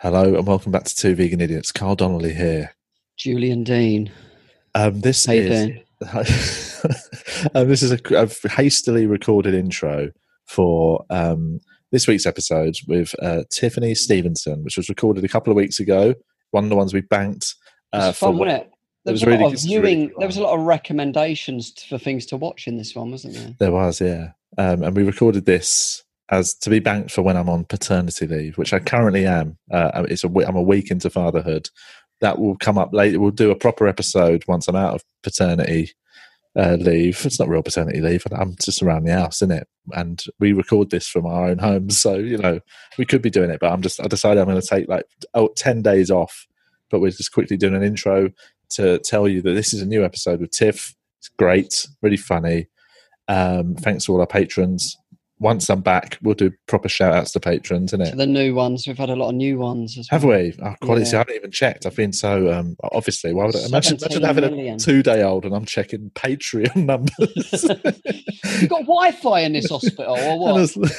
Hello and welcome back to Two Vegan Idiots. Carl Donnelly here. Julian Dean. Um, this you is um, this is a, a hastily recorded intro for um, this week's episode with uh, Tiffany Stevenson, which was recorded a couple of weeks ago. One of the ones we banked. It was Uh, fun, for wasn't it? There was, was a really of it's really viewing. there was a lot of recommendations for things to watch in this one, wasn't there? There was, yeah. Um, and we recorded this as to be banked for when I'm on paternity leave, which I currently am. Uh, it's a, I'm a week into fatherhood. That will come up later. We'll do a proper episode once I'm out of paternity uh, leave. It's not real paternity leave. I'm just around the house, isn't it? And we record this from our own homes, so you know we could be doing it. But I'm just I decided I'm going to take like oh, 10 days off. But we're just quickly doing an intro to tell you that this is a new episode with Tiff. It's great, really funny. Um, thanks to all our patrons. Once I'm back, we'll do proper shout outs to patrons, isn't For it? the new ones, we've had a lot of new ones as well. Have we? Our quality, Yeah. I haven't even checked. I've been so, um, obviously, why would I imagine, imagine having million. a two day old and I'm checking Patreon numbers. You've got Wi-Fi in this hospital, or and, what?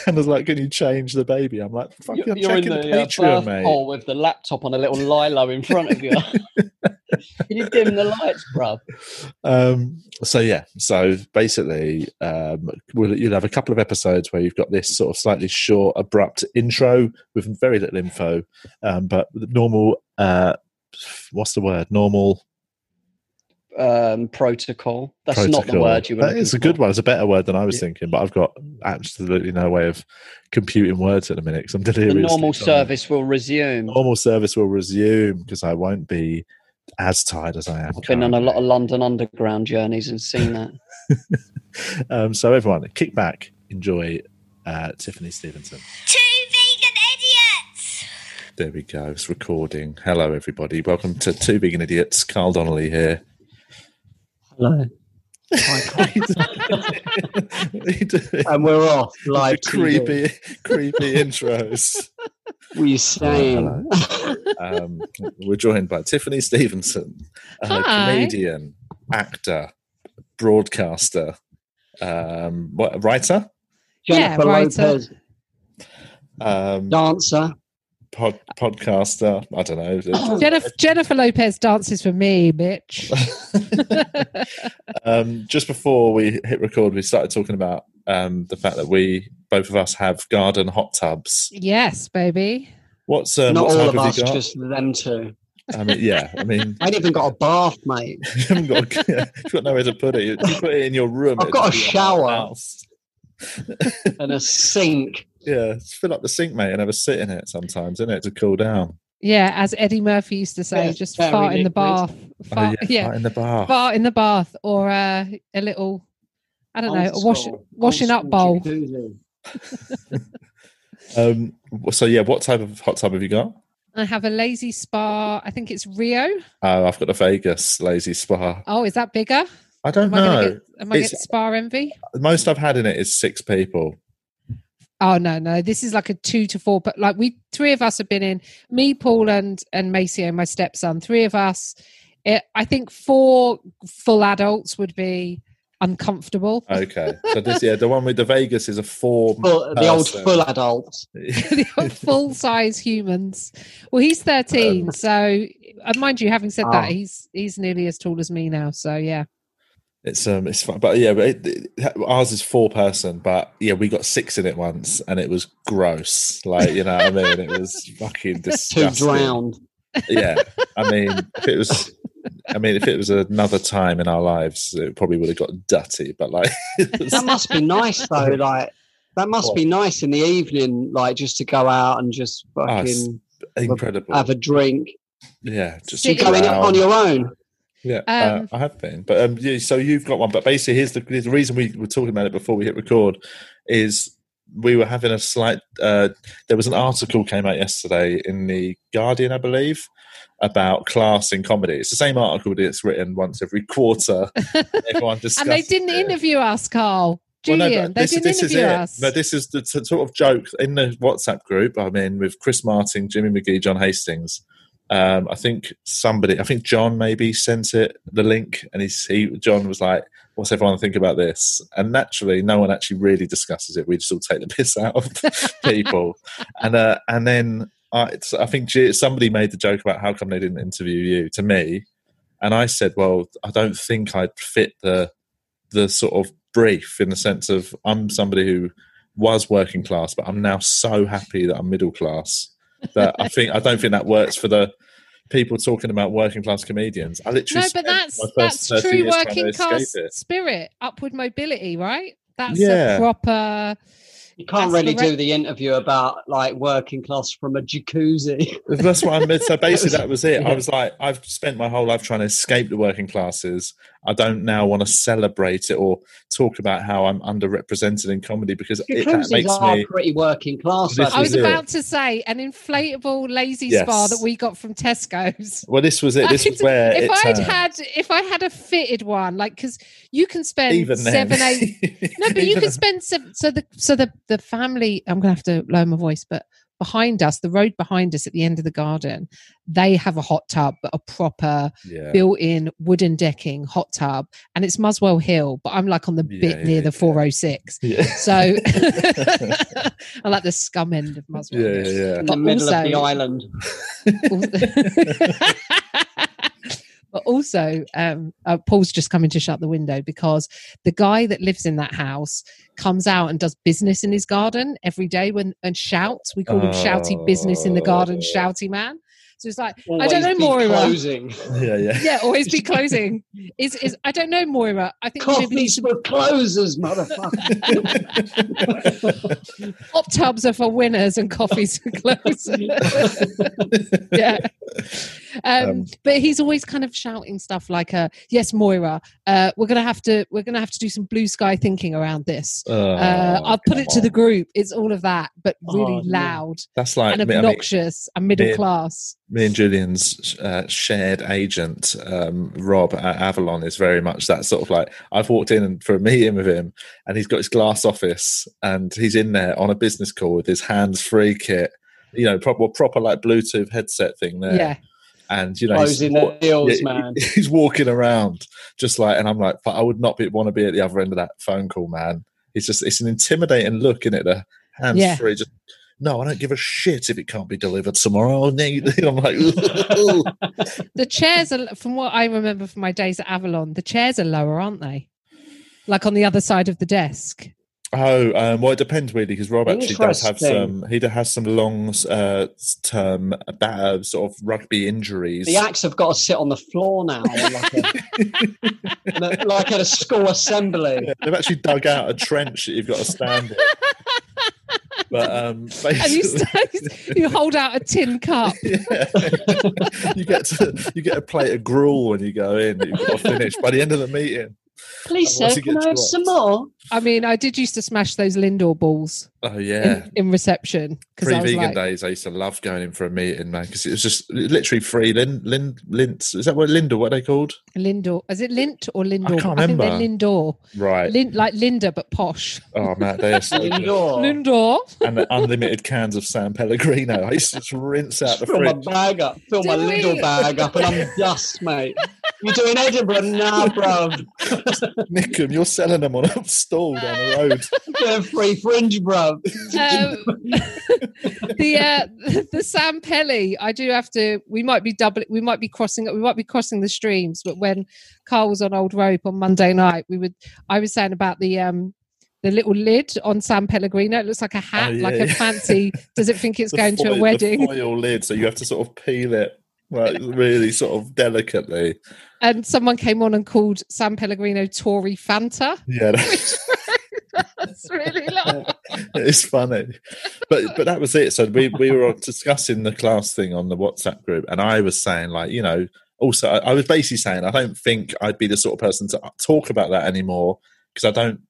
and it's like, can you change the baby? I'm like, fuck, You're, I'm you're in checking the the uh, Patreon, birth mate. with the laptop on a little lilo in front of you. You dim the lights, bruv? Um, so yeah, so basically, um, we'll, you'll have a couple of episodes where you've got this sort of slightly short, abrupt intro with very little info, um, but normal. Uh, what's the word? Normal Um, protocol. That's not the word you were. It's a good one. It's a better word than I was Yeah. thinking, but I've got absolutely no way of computing words at the minute because I'm delirious. The normal service will resume. Normal service will resume because I won't be as tired as I am. I've been on a lot of. London Underground journeys and seen that. um, so everyone, kick back, enjoy uh, Tiffany Stevenson. Two vegan idiots! There we go. It's recording. Hello, everybody. Welcome to Two Vegan Idiots. Carl Donnelly here. Hello. and we're off live TV. creepy, creepy intros. What are you saying? Um, we're joined by Tiffany Stevenson, a Hi. comedian, actor, broadcaster, um, what, writer, Yeah, Jennifer writer. Lopez, um, dancer. pod, podcaster. I don't know. Jennifer, Jennifer Lopez dances for me, bitch. um, just before we hit record, we started talking about um, the fact that we both of us have garden hot tubs. yes, baby. What's um, Not what all of us, just them two. I mean, yeah, I mean, I ain't even got a bath, mate. you haven't got, you've got nowhere to put it. You, you put it in your room. I've got a just be your whole shower. And a sink. Yeah, fill up the sink, mate, and have a sit in it sometimes, isn't it, to cool down? Yeah, as Eddie Murphy used to say, Yeah, just very fart in the bath. Fart, oh, yeah, right in the bar. fart in the bath, or uh, a little, I don't know, a wash, Old-school- washing up bowl. jacuzzi. Um, so yeah, what type of hot tub have you got? I have a Lay-Z-Spa. I think it's Rio. Oh, I've got a Vegas Lay-Z-Spa. Oh, is that bigger? I don't Am I know. get, am I It's- get spa envy? The most I've had in it is six people. Oh no, no. This is like a two to four, but like we three of us have been in. Me, Paul, and and Maceo, my stepson. Three of us. It, I think four full adults would be uncomfortable. Okay, so this yeah, the one with the Vegas is a four. Full, the old person. full adults. full size humans. Well, he's thirteen, so uh, mind you, having said that, Ah. he's he's nearly as tall as me now. So yeah, It's um, it's fun, but yeah, but it, it- ours is four person, but yeah, we got six in it once, and it was gross. Like you know, what I mean, it was fucking Two disgusting. drowned. Yeah, I mean, if it was, I mean, if it was another time in our lives, it probably would have got dirty. But like, That must be nice though. Like that must What? be nice in the evening, like just to go out and just Oh, fucking incredible. have a drink. yeah, just Sit You go in around. on your own. Yeah, Um, uh, I have been, but um, yeah, so you've got one. But basically, here's the, the reason we were talking about it before we hit record is we were having a slight. Uh, there was an article came out yesterday in the Guardian, I believe, about class in comedy. It's the same article that's written once every quarter. Everyone and they didn't it. interview us, Carl. Well, no, Julian, they this, didn't this is interview it. us. No, this is the t- sort of joke in the WhatsApp group. I'm in with Chris Martin, Jimmy McGhee, John Hastings. Um, I think somebody, I think John maybe sent it the link, and he's, he John was like, "What's everyone think about this?" And naturally, no one actually really discusses it. We just all take the piss out of people, and uh, and then I, it's, I think G- somebody made the joke about how come they didn't interview you to me, and I said, well, I don't think I'd fit the the sort of brief in the sense of I'm somebody who was working class, but I'm now so happy that I'm middle class that I think I don't think that works for the people talking about working class comedians. I literally No, but that's that's true years trying to working class spirit, upward mobility, right? That's Yeah. a proper. You can't really do the interview about like working class from a jacuzzi. That's what I meant. So basically, that was it. Yeah. I was like, I've spent my whole life trying to escape the working classes. I don't now want to celebrate it or talk about how I'm underrepresented in comedy because it, that makes are me. pretty working class. I was is it. about to say an inflatable Lay-Z-Spa that we got from Tesco's. Well, this was it. This was where if it I'd turned. had if I had a fitted one, like because you can spend even seven eight No, but you can spend seven, so the so the the family. I'm gonna have to lower my voice, but behind us, the road behind us at the end of the garden, they have a hot tub, but a proper yeah. built-in wooden decking hot tub, and it's Muswell Hill. But I'm like on the Yeah, bit yeah, near the 406, Yeah. so I like the scum end of Muswell. yeah, Hill. yeah, yeah. in the middle of the also- island. but also, um, uh, Paul's just coming to shut the window because the guy that lives in that house comes out and does business in his garden every day when and shouts. We call him Shouty Business in the Garden, Oh. Shouty Man. So it's like I don't know be Moira. Closing. yeah, yeah. Yeah, always be closing. Is is I don't know Moira. I think we maybe need Coffees for closers, motherfucker. hot tubs are for winners and coffees for closers. yeah. Um, Um, but he's always kind of shouting stuff like, uh, "Yes, Moira, uh, we're gonna have to we're gonna have to do some blue sky thinking around this. Uh, Oh, I'll put come it to the group. It's all of that, but really Oh, no. loud That's like and me, I mean, obnoxious and middle me- class. Me and Julian's uh, shared agent, um, Rob at Avalon, is very much that sort of like I've walked in and for a meeting with him, and he's got his glass office, and he's in there on a business call with his hands-free kit, you know, proper proper like Bluetooth headset thing there, Yeah, and you know, he's Closing wa- deals, yeah, man. He's walking around just like, and I'm like, "But I would not be, want to be at the other end of that phone call, man. It's just, it's an intimidating look in it. The hands Yeah. free, just no, I don't give a shit if it can't be delivered tomorrow. I need. I'm like, the chairs are from what I remember from my days at Avalon. The chairs are lower, aren't they? Like on the other side of the desk. oh, um, well, it depends really because Rob actually does have some. He d- has some long uh, term uh, sort of rugby injuries. The acts have got to sit on the floor now, like, a, like at a school assembly. Yeah, they've actually dug out a trench that you've got to stand in. But um, And you basically- you hold out a tin cup. yeah. you get to you get a plate of gruel when you go in that you've got to finish by the end of the meeting. Please, sir, can I have some more? I mean, I did used to smash those Lindor balls Oh yeah. in, in reception because I Pre-vegan like, days, I used to love going in for a meeting, man, because it was just literally free. Lin, Lin, Lint. Is that what Linda? What are they called? Lindor. Is it Lint or Lindor? I can't think they're remember. Lindor. Right. Lin, like Linda, but posh. Oh man, they are so good. Indoor. Lindor. And the unlimited cans of San Pellegrino. I used to just rinse out the Fill my bag up, fill my Do little bag up, and I'm dust, mate. You doing Edinburgh? Nah, bro. Nick 'em, you're selling them on a stall down the road. Getting free fringe, bro. Um, the uh, the Sam Pelly, I do have to. We might be double. We might be crossing. We might be crossing the streams. But when Carl was on Old Rope on Monday night, we would. I was saying about the um the little lid on San Pellegrino. It looks like a hat, Oh, yeah, like a fancy. Does it think it's The going to a wedding? The foil lid, so you have to sort of peel it. Like really, sort of delicately. And someone came on and called San Pellegrino Tory Fanta. Yeah, that- That's really like. it's funny, but but that was it. So we we were discussing the class thing on the WhatsApp group, and I was saying like you know, also I, I was basically saying I don't think I'd be the sort of person to talk about that anymore because I don't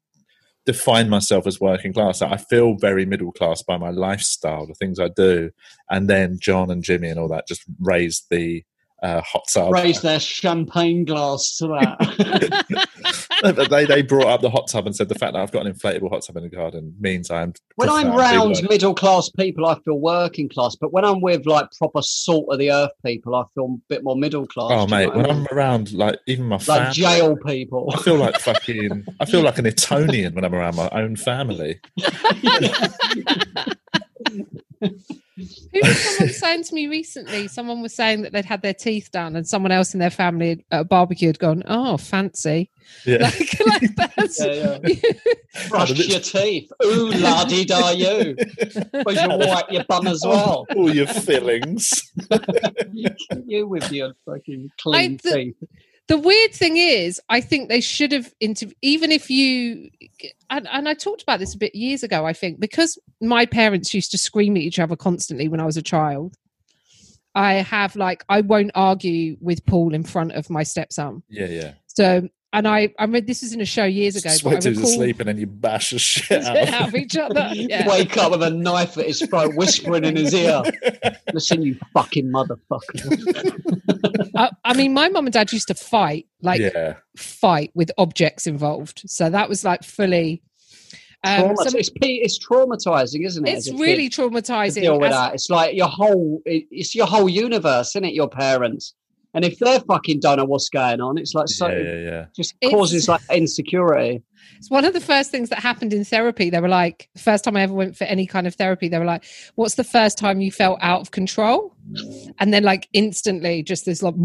define myself as working class. I feel very middle class by my lifestyle, the things I do, and then John and Jimmy and all that just raised the uh, hot tub. Raise their champagne glass to that. They they brought up the hot tub and said the fact that I've got an inflatable hot tub in the garden means I'm when I'm round middle class people, I feel working class. But when I'm with like proper salt of the earth people, I feel a bit more middle class. Oh do you know mate, I when mean? I'm around like even my like family, jail people. I feel like fucking. I feel like an Etonian when I'm around my own family. Who was someone saying to me recently? Someone was saying that they'd had their teeth done, and someone else in their family at a barbecue had gone, "Oh, fancy!" Yeah. Like, like that's Yeah, Brush your teeth. Ooh, la di da you. Where's your wipe your bum as well? All your fillings. you with your fucking clean I- the- teeth. The weird thing is, I think they should have inter- even if you and, and I talked about this a bit years ago. I think because my parents used to scream at each other constantly when I was a child. I have like I won't argue with Paul in front of my stepson. Yeah, yeah. So and I I read this was in a show years ago. Just wait till he's recall- asleep and then you bash the shit out of out of each other. Yeah. Wake up with a knife at his throat, whispering in his ear. Listen, you fucking motherfucker. I, I mean, my mum and dad used to fight, like yeah. fight with objects involved. So that was like fully. Um, so it's, it's traumatizing, isn't it? it's really kid traumatizing. deal with as- that. It's like your whole, it- it's your whole universe, isn't it? Your parents. And if they're fucking don't know what's going on, it's like so, yeah, yeah, yeah. just It's- causes like insecurity. It's one of the first things that happened in therapy. They were like, the first time I ever went for any kind of therapy, they were like, "What's the first time you felt out of control?" And then, like, instantly, just this like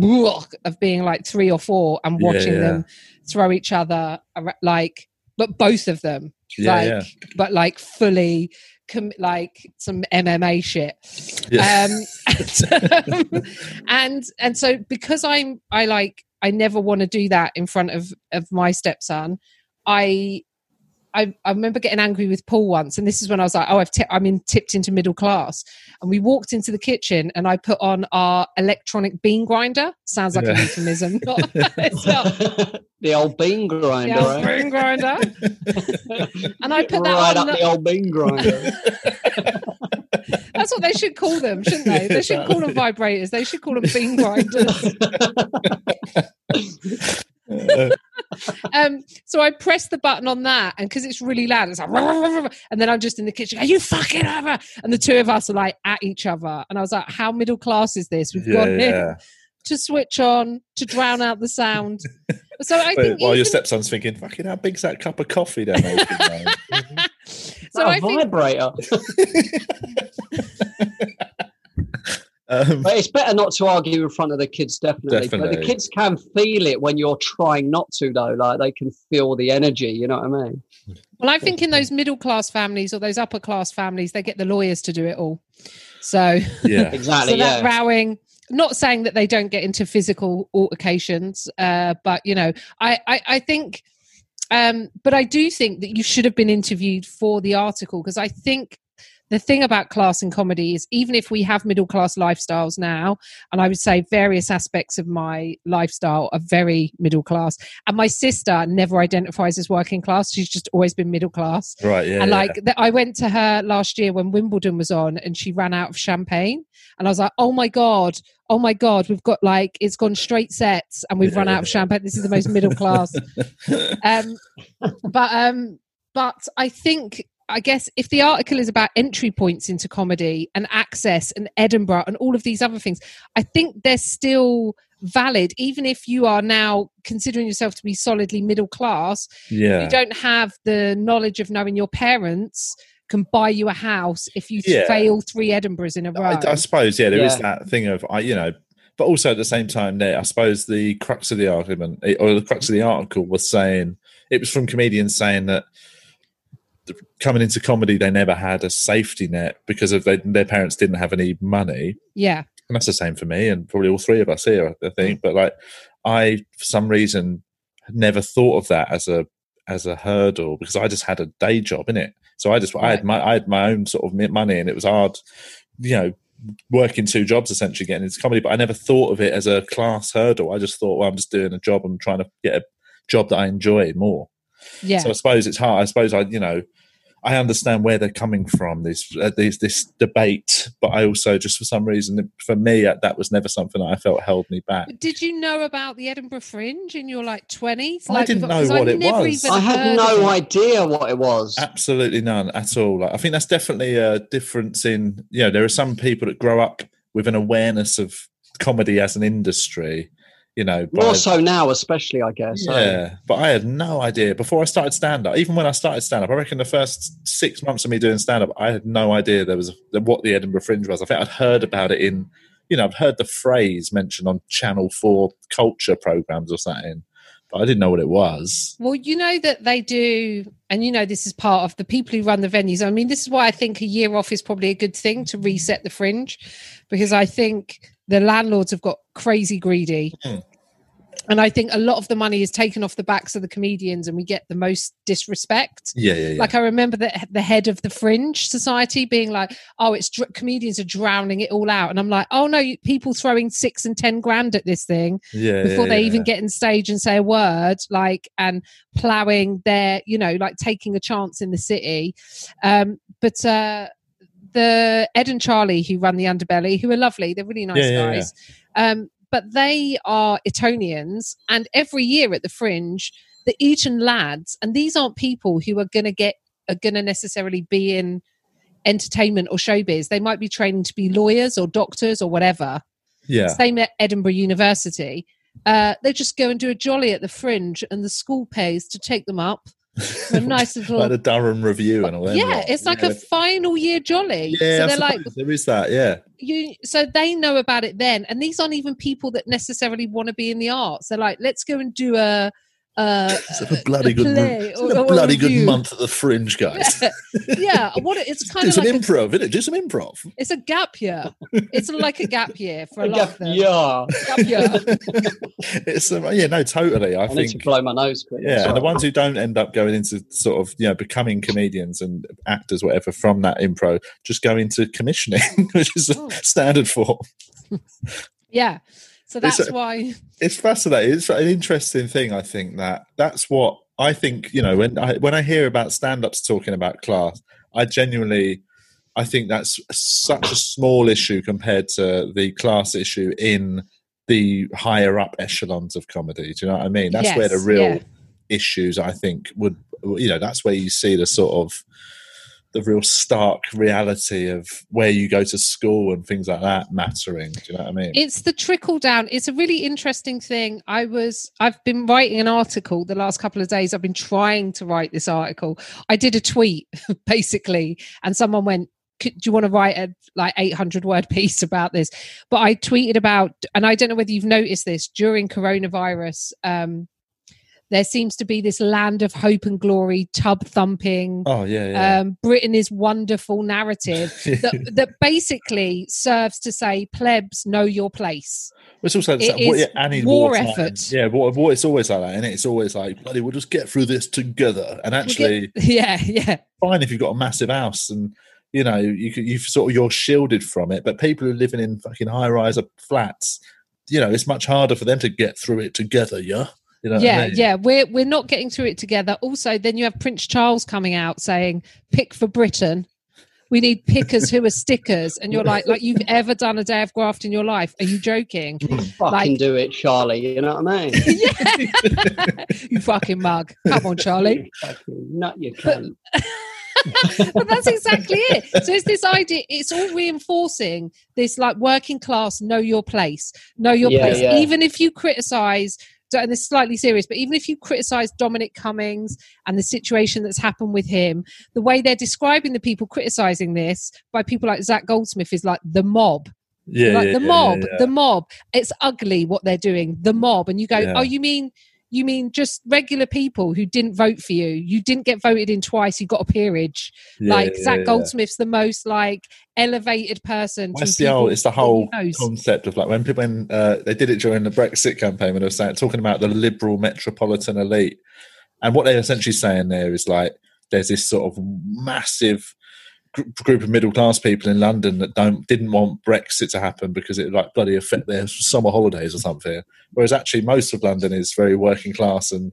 of being like three or four and watching yeah. them throw each other, like, but both of them, Yeah, like, yeah. but like fully, com- like some MMA shit. Yeah. um, and and so because i'm i like i never want to do that in front of of my stepson i I, I remember getting angry with Paul once, and this is when I was like, "Oh, I've ti- I'm in tipped into middle class." And we walked into the kitchen, and I put on our electronic bean grinder. Sounds like a Yeah. euphemism. Not, it's not the old bean grinder. the old eh? bean grinder. And I put that right on up the- the old bean grinder. That's what they should call them, shouldn't they? They should call them vibrators. They should call them bean grinders. Um, so I press the button on that, and because it's really loud, it's like, "Rah, rah, rah, rah," and then I'm just in the kitchen. Are you fucking over? And the two of us are like at each other, and I was like, "How middle class is this? We've yeah, gone in yeah. to switch on to drown out the sound." So I But think, while your stepson's thinking, fucking how big's that cup of coffee down there? so a I think vibrator. um, But it's better not to argue in front of the kids, definitely. But the kids can feel it when you're trying not to, though. Like they can feel the energy. You know what I mean? Well, I think in those middle class families or those upper class families, they get the lawyers to do it all. So, yeah. Exactly. so that yeah. rowing, not saying that they don't get into physical altercations, uh, but you know, I, I, I think, um, but I do think that you should have been interviewed for the article because I think the thing about class and comedy is even if we have middle class lifestyles now, and I would say various aspects of my lifestyle are very middle class, and my sister never identifies as working class; she's just always been middle class. Right, yeah. and yeah. like th- I went to her last year when Wimbledon was on, and she ran out of champagne, and I was like, "Oh my god, oh my god, we've got like it's gone straight sets, and we've run out of champagne. This is the most middle class." um, but um, but I think I guess if the article is about entry points into comedy and access and Edinburgh and all of these other things, I think they're still valid, even if you are now considering yourself to be solidly middle class yeah. you don't have the knowledge of knowing your parents can buy you a house if you Yeah. fail three Edinburghs in a row. I, I suppose, yeah, there is Yeah. that thing of, I, you know, but also at the same time, there, I suppose the crux of the argument eh, or the crux of the article was saying it was from comedians saying that th- coming into comedy, they never had a safety net because of they, their parents didn't have any money. yeah, And that's the same for me and probably all three of us here, I think. Mm. But like, I, for some reason, had never thought of that as a as a hurdle because I just had a day job in it. So I just I had my I had my own sort of money and it was hard, you know, working two jobs essentially getting into comedy. But I never thought of it as a class hurdle. I just thought, well, I'm just doing a job. I'm trying to get a job that I enjoy more. yeah. So I suppose it's hard. I suppose I, you know, I understand where they're coming from. This, uh, this, this debate, but I also just for some reason, for me, uh, that was never something that I felt held me back. Did you know about the Edinburgh Fringe in your like twenties? I didn't know what it was. I had no idea what it was. Absolutely none at all. Like, I think that's definitely a difference in, you know, there are some people that grow up with an awareness of comedy as an industry you know, by- More so now, especially, I guess. eh? yeah, but I had no idea before I started stand up. Even when I started stand up, I reckon the first six months of me doing stand up, I had no idea there was a, what the Edinburgh Fringe was. I think I'd heard about it in, you know, I've heard the phrase mentioned on Channel Four culture programs or something, but I didn't know what it was. Well, you know that they do, and you know this is part of the people who run the venues. I mean, this is why I think a year off is probably a good thing to reset the fringe, because I think the landlords have got crazy greedy. Hmm. And I think a lot of the money is taken off the backs of the comedians, and we get the most disrespect. Yeah, yeah, yeah. Like I remember the the head of the Fringe Society being like, "Oh, it's dr- comedians are drowning it all out," and I'm like, "Oh no, you- people throwing six and ten grand at this thing yeah, before yeah, they yeah. even get in stage and say a word like and plowing their you know like taking a chance in the city um but uh the ed and charlie who run the underbelly who are lovely they're really nice Yeah, yeah, yeah. guys um but they are etonians and every year at the fringe the eton lads and these aren't people who are going to get are going to necessarily be in entertainment or showbiz they might be training to be lawyers or doctors or whatever yeah. same at Edinburgh University. Uh, they just go and do a jolly at the fringe, and the school pays to take them up. A nice little, like the Durham Revue and all that. yeah, it's like a final year jolly. yeah. so I they're like, there is that. Yeah, you. So they know about it then, and these aren't even people that necessarily want to be in the arts. They're like, let's go and do a. Uh, it's a bloody good, play it's or- a or bloody good month at the Fringe, guys. yeah, what it's kind Do of some like a, improv, innit? Do some improv. it's a gap year. It's like a gap year for a lot of them. yeah. Gap year. it's um, yeah, no, totally. I I need to think blow my nose quick. Yeah, and the ones who don't end up going into sort of you know becoming comedians and actors, whatever, from that impro, just go into commissioning, which is a Oh. standard form. Yeah. So that's a- why. It's fascinating. It's an interesting thing. I think that that's what I think. You know, when I when I hear about stand-ups talking about class, I genuinely, I think that's such a small issue compared to the class issue in the higher up echelons of comedy. Do you know what I mean? That's where the real yeah. issues I think would you know that's where you see the sort of the real stark reality of where you go to school and things like that mattering. Do you know what I mean? it's the trickle down. It's a really interesting thing. I was i've been writing an article the last couple of days. I've been trying to write this article. I did a tweet basically and someone went do you want to write a like 800 word piece about this? But i tweeted about and i don't know whether you've noticed this during coronavirus um there seems to be this land of hope and glory tub thumping oh yeah, yeah. um britain is wonderful narrative that, that basically serves to say plebs know your place It's also It what, is yeah, and in war wartime. effort. Yeah, war, war, it's always like that, and it's always like, bloody, we'll just get through this together. And We'll actually, get- yeah yeah fine if you've got a massive house and you know you you've sort of you're shielded from it. But people who are living in fucking high rise flats, you know, it's much harder for them to get through it together. Yeah, you know. what I yeah mean? yeah we're we're not getting through it together also then you have prince charles coming out saying pick for britain we need pickers who are stickers and you're like like you've ever done a day of graft in your life are you joking Fucking like- do it, Charlie. You know what I mean? yeah you fucking mug come on charlie You fucking nut you cunt. but that's exactly it. So it's this idea, it's all reinforcing this like working class, know your place, know your Yeah, place. yeah. Even if you criticize, and this is slightly serious, but even if you criticize Dominic Cummings and the situation that's happened with him, the way they're describing the people criticizing this by people like Zac Goldsmith is like the mob. Yeah, like yeah, the yeah, mob yeah, the mob. It's ugly what they're doing the mob. And you go oh you mean you mean just regular people who didn't vote for you? You didn't get voted in twice you got a peerage. Yeah, like yeah, zac yeah. goldsmith's the most like elevated person Well, to It's the whole, it's the whole concept of like when people when uh, they did it during the Brexit campaign when they were saying talking about the liberal metropolitan elite, and what they're essentially saying there is like there's this sort of massive group of middle class people in London that don't didn't want Brexit to happen because it would like bloody affect their summer holidays or something. Whereas actually most of London is very working class and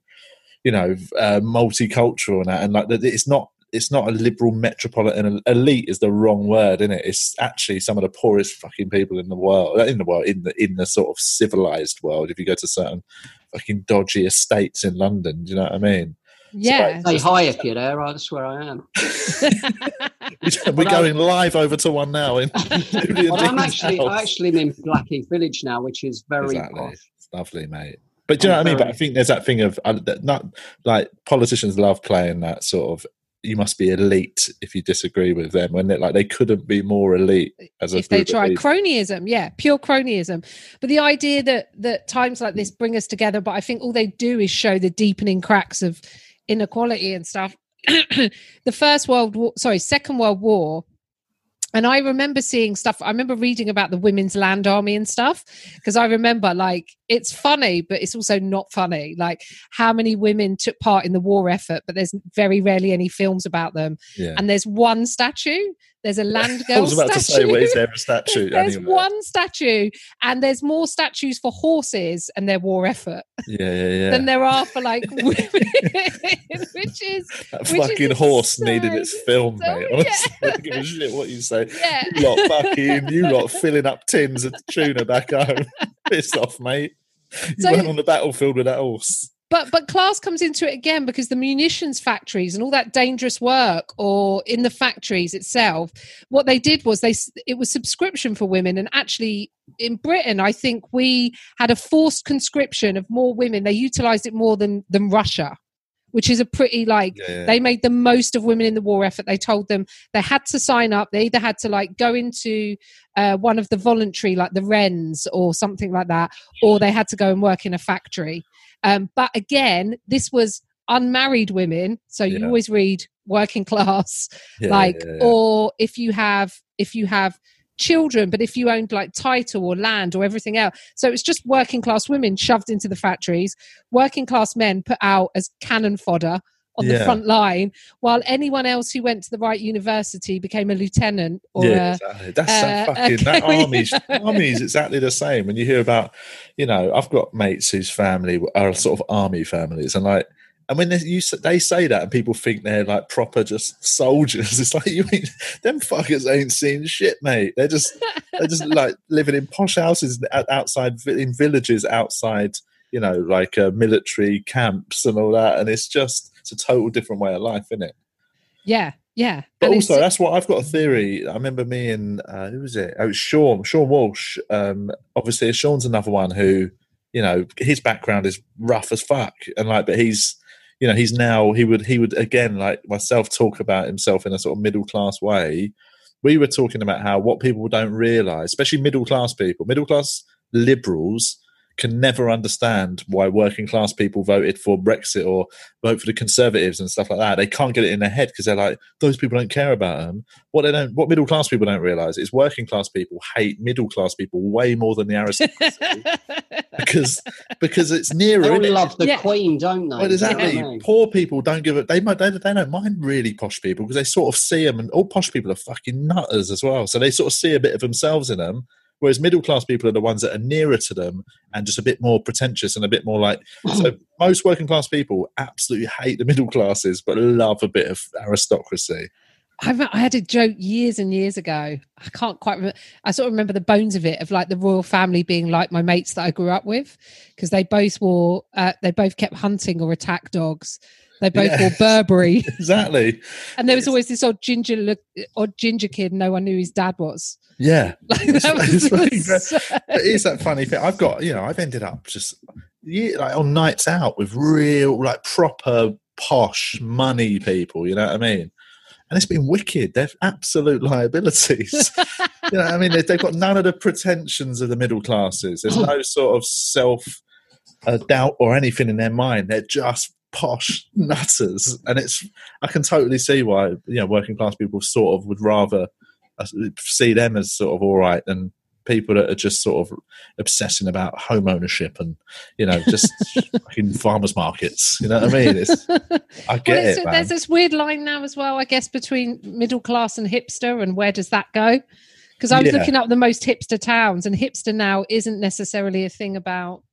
you know uh, multicultural and that, and like it's not it's not a liberal metropolitan elite is the wrong word in it it's actually some of the poorest fucking people in the world in the world in the in the sort of civilized world if you go to certain fucking dodgy estates in london do you know what i mean yeah Say hi if you're there. I swear I am. we're Well, I- going live over to one now in Julian Well, I'm actually, house. I actually in Blackheath Village now, which is very Exactly. posh. lovely, mate. But do you know I'm what I mean? But I think there's that thing of uh, not like politicians love playing that sort of. You must be elite if you disagree with them. When they like they couldn't be more elite as a if they group try people. cronyism yeah pure cronyism but the idea that that times like this bring us together but i think all they do is show the deepening cracks of inequality and stuff. The first world war sorry second world war. And i remember seeing stuff i remember reading about the women's land army and stuff because i remember like it's funny but it's also not funny. Like how many women took part in the war effort but there's very rarely any films about them. Yeah. and there's one statue there's a land girl I was about statue to say, well, there a statue? there's anywhere? one statue and there's more statues for horses and their war effort Yeah, yeah, yeah. than there are for like women which is that which is fucking horse needed its film, So, mate. Honestly, yeah. Give a shit what you say. yeah You lot fucking, you lot filling up tins of tuna back home. Piss off, mate. You So- went on the battlefield with that horse. But but class comes into it again because the munitions factories and all that dangerous work or in the factories itself what they did was they it was subscription for women. And actually in britain i think we had a forced conscription of more women. They utilized it more than than russia which is a pretty like Yeah, they made the most of women in the war effort. They told them they had to sign up. They either had to like go into uh, one of the voluntary like the wrens or something like that or they had to go and work in a factory um, but again this was unmarried women so you Yeah. always read working class Yeah, like yeah, or if you have if you have children but if you owned like title or land or everything else so it's just working class women shoved into the factories. Working class men put out as cannon fodder on the front line while anyone else who went to the right university became a lieutenant or yeah, a, exactly. That's uh, that fucking that okay, army's yeah. army's exactly the same. When you hear about, you know, I've got mates whose family are sort of army families, and like, and when they you they say that, and people think they're like proper just soldiers. It's like you mean them fuckers ain't seen shit, mate. They're just they're just like living in posh houses outside in villages outside, you know, like uh, military camps and all that, and it's just it's a total different way of life, isn't it? yeah yeah But And also, it's- that's what I've got a theory. I remember me and uh, who was it? Oh, it was Sean, Sean Walsh. Um, obviously, Sean's another one who, you know, his background is rough as fuck, and like, but he's, you know, he's now he would he would again like myself talk about himself in a sort of middle class way. We were talking about how what people don't realize, especially middle class people, middle class liberals can never understand why working class people voted for Brexit or vote for the Conservatives and stuff like that. They can't get it in their head because they're like, those people don't care about them. What they don't, what middle class people don't realize is working class people hate middle class people way more than the aristocracy because because it's nearer. They all innit? love the Yeah. Queen, don't they? Well, exactly. You know what I mean? Poor people don't give it. They might. They, they don't mind really posh people because they sort of see them, and all posh people are fucking nutters as well. So they sort of see a bit of themselves in them. Whereas middle class people are the ones that are nearer to them and just a bit more pretentious and a bit more like. So most working class people absolutely hate the middle classes, but love a bit of aristocracy. I, I had a joke years and years ago. I can't quite remember. I sort of remember the bones of it of like the royal family being like my mates that I grew up with because they both wore, uh, they both kept hunting or attack dogs. They both wore Burberry, Exactly. and there was always this odd ginger look, odd ginger kid. No one knew his dad was. Yeah. Like It's- that was it's fucking great. so- But it is that funny thing. I've got, you know, I've ended up just yeah, like on nights out with real, like proper posh money people. You know what I mean? And it's been wicked. They're absolute liabilities. you know, what I mean, They- they've got none of the pretensions of the middle classes. There's no sort of self uh, doubt or anything in their mind. They're just posh nutters, and it's. I can totally see why you know working class people sort of would rather uh, see them as sort of all right than people that are just sort of obsessing about home ownership and you know just fucking farmers markets. You know what I mean? It's, I get Well, it, man. there's this weird line now as well, I guess, between middle class and hipster, and where does that go? Because I was Yeah. looking up the most hipster towns, and hipster now isn't necessarily a thing about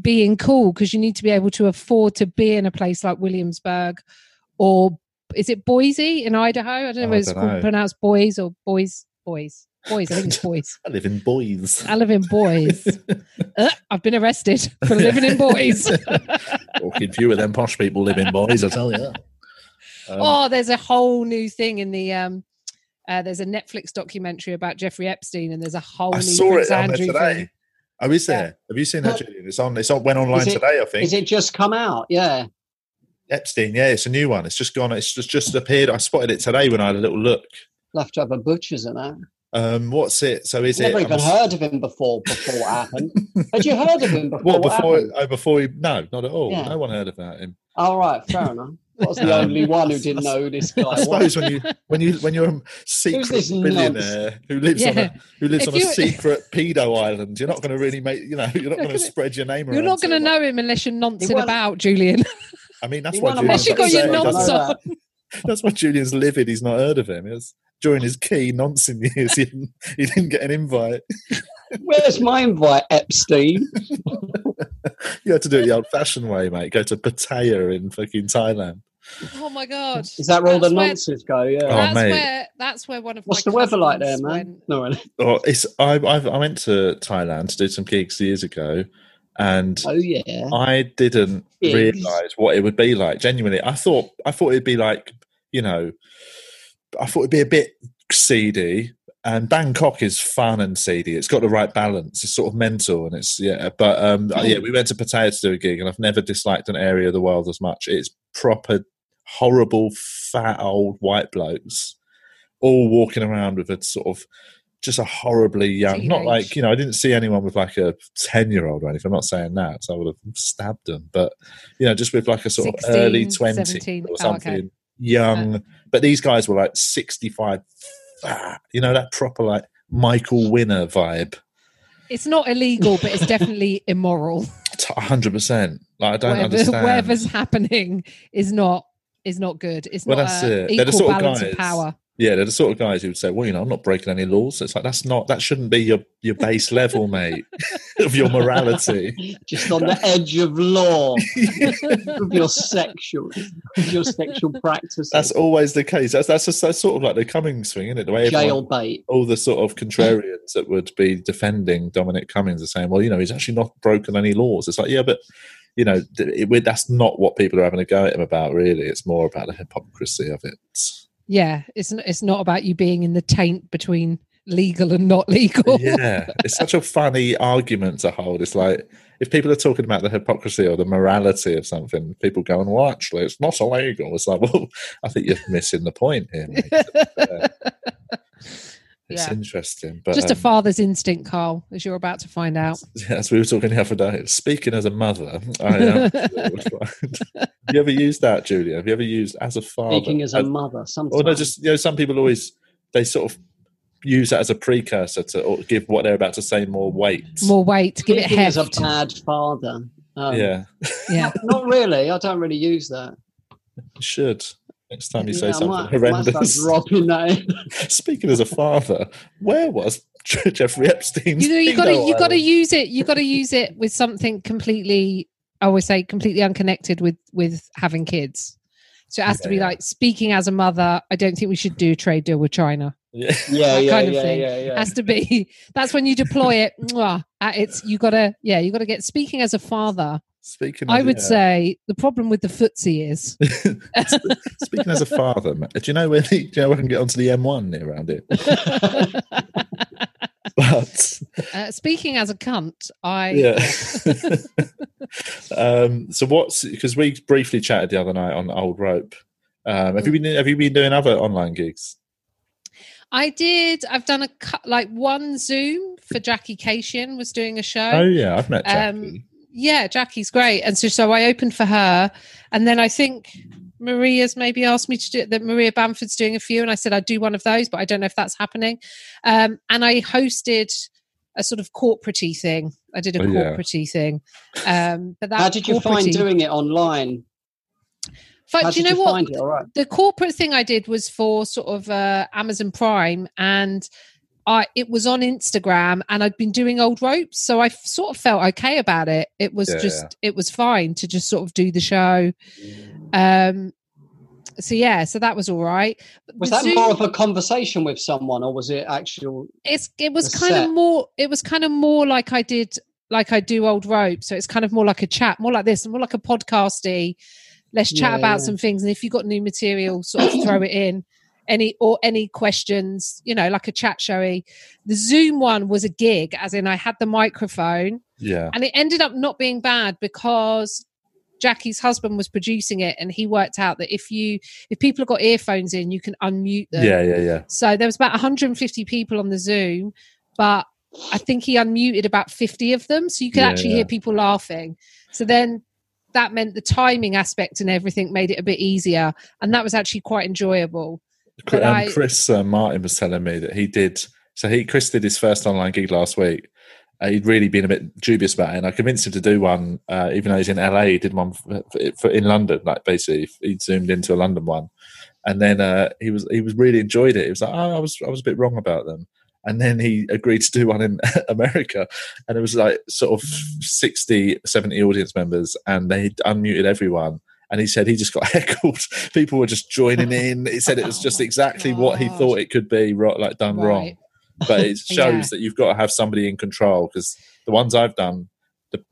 being cool because you need to be able to afford to be in a place like Williamsburg or is it Boise in Idaho? I don't know Oh, I whether it's pronounced boys or boys, boys, boys. I think it's boys. I live in Boys. I live in boys. Uh, I've been arrested for living in boys. Fucking few of them posh people live in Boys, I tell you. Um, oh, there's a whole new thing in the um uh, there's a Netflix documentary about Jeffrey Epstein, and there's a whole I new saw Prince it Andrew today. thing. Oh, is Yeah. there? Have you seen that, Julian? It's on. It's on. Went online it- today, I think. Is it just come out? Yeah. Epstein. Yeah, it's a new one. It's just gone. It's just just appeared. I spotted it today when I had a little look. Left over butchers and that. Um, what's it? So is Never it? even I'm heard of him before. Before it happened. Had you heard of him before? What before? Oh, before he? No, not at all. Yeah. No one heard about him. All right, fair enough. I was the Um, only one who didn't know who this guy I was. suppose when you when you when you're a secret this billionaire who lives on a who lives If on a secret pedo island, you're not going to really make you know you're not going to spread your name. Around. You're not going to too know him unless you're noncing weren't- about, Julian. I mean, that's why Julian's Unless you got your he nonce on. That's why Julian's livid. He's not heard of him. It's during his key nonsense years. He didn't, he didn't get an invite. Where's my invite, Epstein? You had to do it the old-fashioned way, mate. Go to Pattaya in fucking Thailand. Oh my god! Is that where all the That's where- nonsense go? Yeah. Oh, that's mate. where that's where one of What's my the weather like there, man? went- No, really. Oh, it's I I've, I went to Thailand to do some gigs years ago, and Oh yeah. I didn't Gigs. realize what it would be like. Genuinely, I thought I thought it'd be like you know, I thought it'd be a bit seedy. And Bangkok is fun and seedy. It's got the right balance. It's sort of mental, and it's yeah. But um, yeah, we went to Pattaya to do a gig, and I've never disliked an area of the world as much. It's proper horrible, fat old white blokes, all walking around with a sort of just a horribly young. Not like you know, I didn't see anyone with like a ten year old or anything. I'm not saying that, so I would have stabbed them. But you know, just with like a sort of early twenty 17. or Oh, something, okay. young. Uh. But these guys were like sixty five. Fat, you know that proper like Michael Winner vibe. It's not illegal, but it's definitely immoral. hundred percent. Like I don't Whatever, understand. whatever's happening is not is not good. It's Well, not that's a it. They're the equal sort of balance guys- of power. Yeah, they're the sort of guys who would say, "Well, you know, I'm not breaking any laws." It's like that's not that shouldn't be your your base level, mate, of your morality. Just on the edge of law of your sexual, with your sexual practices. That's always the case. That's that's, just, that's sort of like the Cummings thing, isn't it? The way everyone, jail bait. all the sort of contrarians that would be defending Dominic Cummings are saying, "Well, you know, he's actually not broken any laws." It's like, yeah, but you know, it, it, that's not what people are having a go at him about. Really, it's more about the hypocrisy of it. Yeah, it's it's not about you being in the taint between legal and not legal. yeah, it's such a funny argument to hold. It's like if people are talking about the hypocrisy or the morality of something, people go and well, actually, it's not illegal. It's like, well, I think you're missing the point here. Uh, Mate. Yeah. It's Yeah. interesting, but Just a um, father's instinct, Carl, as you're about to find out. as we were talking the other day, speaking as a mother, I am. Have you ever used that, Julia? Have you ever used as a father? Speaking as a mother, sometimes. or no, just you know, some people always they sort of use that as a precursor to or give what they're about to say more weight. More weight, give it Speaking as a heft. bad father. Um, yeah, Yeah, Not really. I don't really use that. you should. Next time you say Yeah, I something might, I might start horrendous. dropping that in. Speaking as a father, where was Jeffrey Epstein's? you know, you got to pedo you got to use it. You got to use it with something completely. I always say completely unconnected with with having kids. So it has to be yeah. like speaking as a mother. I don't think we should do a trade deal with China. Yeah. Yeah, That yeah, kind of yeah, thing. yeah, yeah. Has to be. That's when you deploy it. mwah, its you got to yeah. You got to get speaking as a father. Speaking, I of- would yeah. say the problem with the footsie is Speaking as a father, ma- do you know where? The, do you know where I can get onto the M1 near around here? But uh, speaking as a cunt. I yeah. um, so what's because we briefly chatted the other night on Old Rope. Um, have you been Have you been doing other online gigs? I did. I've done a cut like one Zoom for Jackie Kashian was doing a show. Oh yeah, I've met Um, Jackie. yeah, Jackie's great. And so, so I opened for her, and then I think Maria's maybe asked me to do that. Maria Bamford's doing a few, and I said I'd do one of those, but I don't know if that's happening. Um, and I hosted a sort of corporatey thing. I did a Oh, yeah. corporatey thing. Um, but that How did you find doing it online? How do you know you what? find it? All right. the corporate thing I did was for sort of uh, Amazon Prime, and I it was on Instagram, and I'd been doing old ropes, so I f- sort of felt okay about it. It was Yeah, just it was fine to just sort of do the show. Um, so yeah, so that was all right. Was the that Zoom- more of a conversation with someone, or was it actual? it's it was kind set? of more it was kind of more like I did like I do old rope. So it's kind of more like a chat, more like this, more like a podcasty. Let's chat Yeah, about yeah. some things, and if you've got new material, sort of throw it in. any or any questions, you know, like a chat showy. The Zoom one was a gig, as in I had the microphone, Yeah. and it ended up not being bad because Jackie's husband was producing it, and he worked out that if you if people have got earphones in, you can unmute them. Yeah, yeah, yeah. So there was about 150 people on the Zoom, but I think he unmuted about 50 of them, so you could Yeah, actually hear people laughing. So then that meant the timing aspect and everything made it a bit easier, and that was actually quite enjoyable. But um, I- Chris uh, Martin was telling me that he did. So he Chris did his first online gig last week. Uh, he'd really been a bit dubious about it, and I convinced him to do one. Uh, even though he's in LA, he did one for, for, in London. Like basically, he zoomed into a London one, and then uh, he was he was really enjoyed it. He was like, "Oh, I was I was a bit wrong about them." And then he agreed to do one in America, and it was like sort of 60, 70 audience members, and they unmuted everyone and he said he just got heckled. People were just joining in. He said it was oh just exactly what he thought it could be, ro- like done wrong. But it shows Yeah. that you've got to have somebody in control because the ones I've done,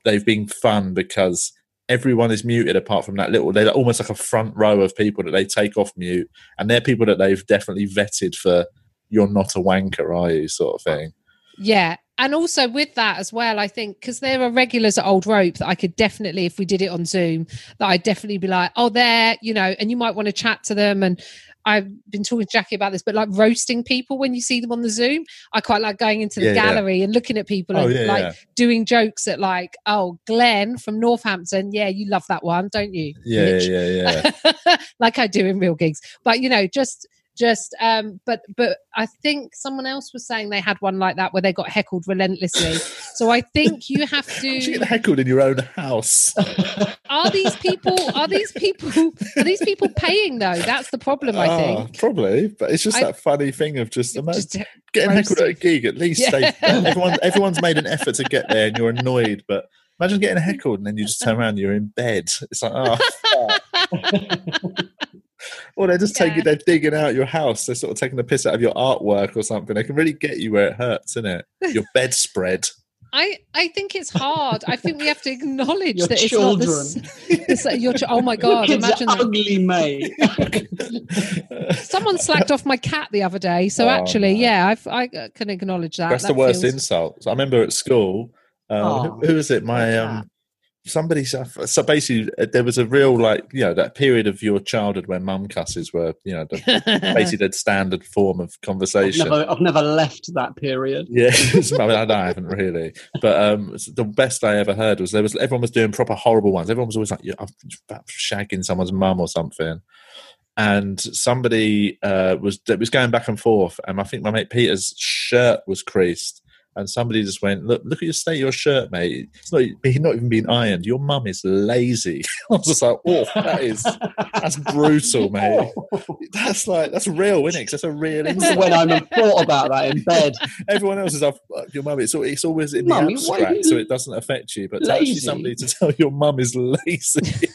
they've been fun because everyone is muted apart from that little. They're almost like a front row of people that they take off mute, and they're people that they've definitely vetted for. You're not a wanker, are you? Sort of thing. Yeah. And also with that as well, I think because there are regulars at Old Rope that I could definitely, if we did it on Zoom, that I'd definitely be like, oh, there, you know, and you might want to chat to them. And I've been talking to Jackie about this, but like roasting people when you see them on the Zoom, I quite like going into the Yeah, yeah. gallery and looking at people Oh and yeah, like yeah, doing jokes at like, oh, Glenn from Northampton. Yeah, you love that one, don't you? yeah, yeah, bitch?" yeah, yeah. like I do in real gigs. But you know, just just um but but I think someone else was saying they had one like that where they got heckled relentlessly. so I think you have How'd you get heckled in your own house? are these people are these people are these people paying though? That's the problem, I Ah, think. probably, but it's just I- that funny thing of just, imagine Just getting heckled at a gig. At least Yeah. they, everyone, everyone's made an effort to get there, and you're annoyed. But imagine getting heckled, and then you just turn around, and you're in bed. It's like, oh, fuck. Or they're just taking, they're digging out your house. They're sort of taking the piss out of your artwork or something. They can really get you where it hurts, isn't it? Your bedspread. I, I think it's hard. I think we have to acknowledge Your that it's children. not this. It's like your ch- oh my god! kids Imagine are that. ugly, mate. Someone slacked off my cat the other day, so Oh, actually, no. yeah, I've, I can acknowledge that. That's That the worst feels- insult. So I remember at school, um, Oh, who, who was it? My poor um, somebody. So so basically, uh, there was a real like you know that period of your childhood where mum cusses were you know the, basically the standard form of I've conversation. never, I've never left that period. Yeah, I, mean, I haven't really, but um, the best I ever heard was there was everyone was doing proper horrible ones. Everyone was always like, "Yeah, I'm shagging someone's mum or something," and somebody uh, was that was going back and forth, and I think my mate Peter's shirt was creased, and somebody just went, "Look, look at your state of your shirt, mate. It's not, not even been ironed. Your mum is lazy." I was just like, "Oh, that is that's brutal, mate. That's like that's real, isn't it? 'Cause that's a real insult." when I'm thought about that in bed. Everyone else is off your mum. It's, it's always in the are abstract, so it doesn't affect you. But to actually somebody to tell your mum is lazy.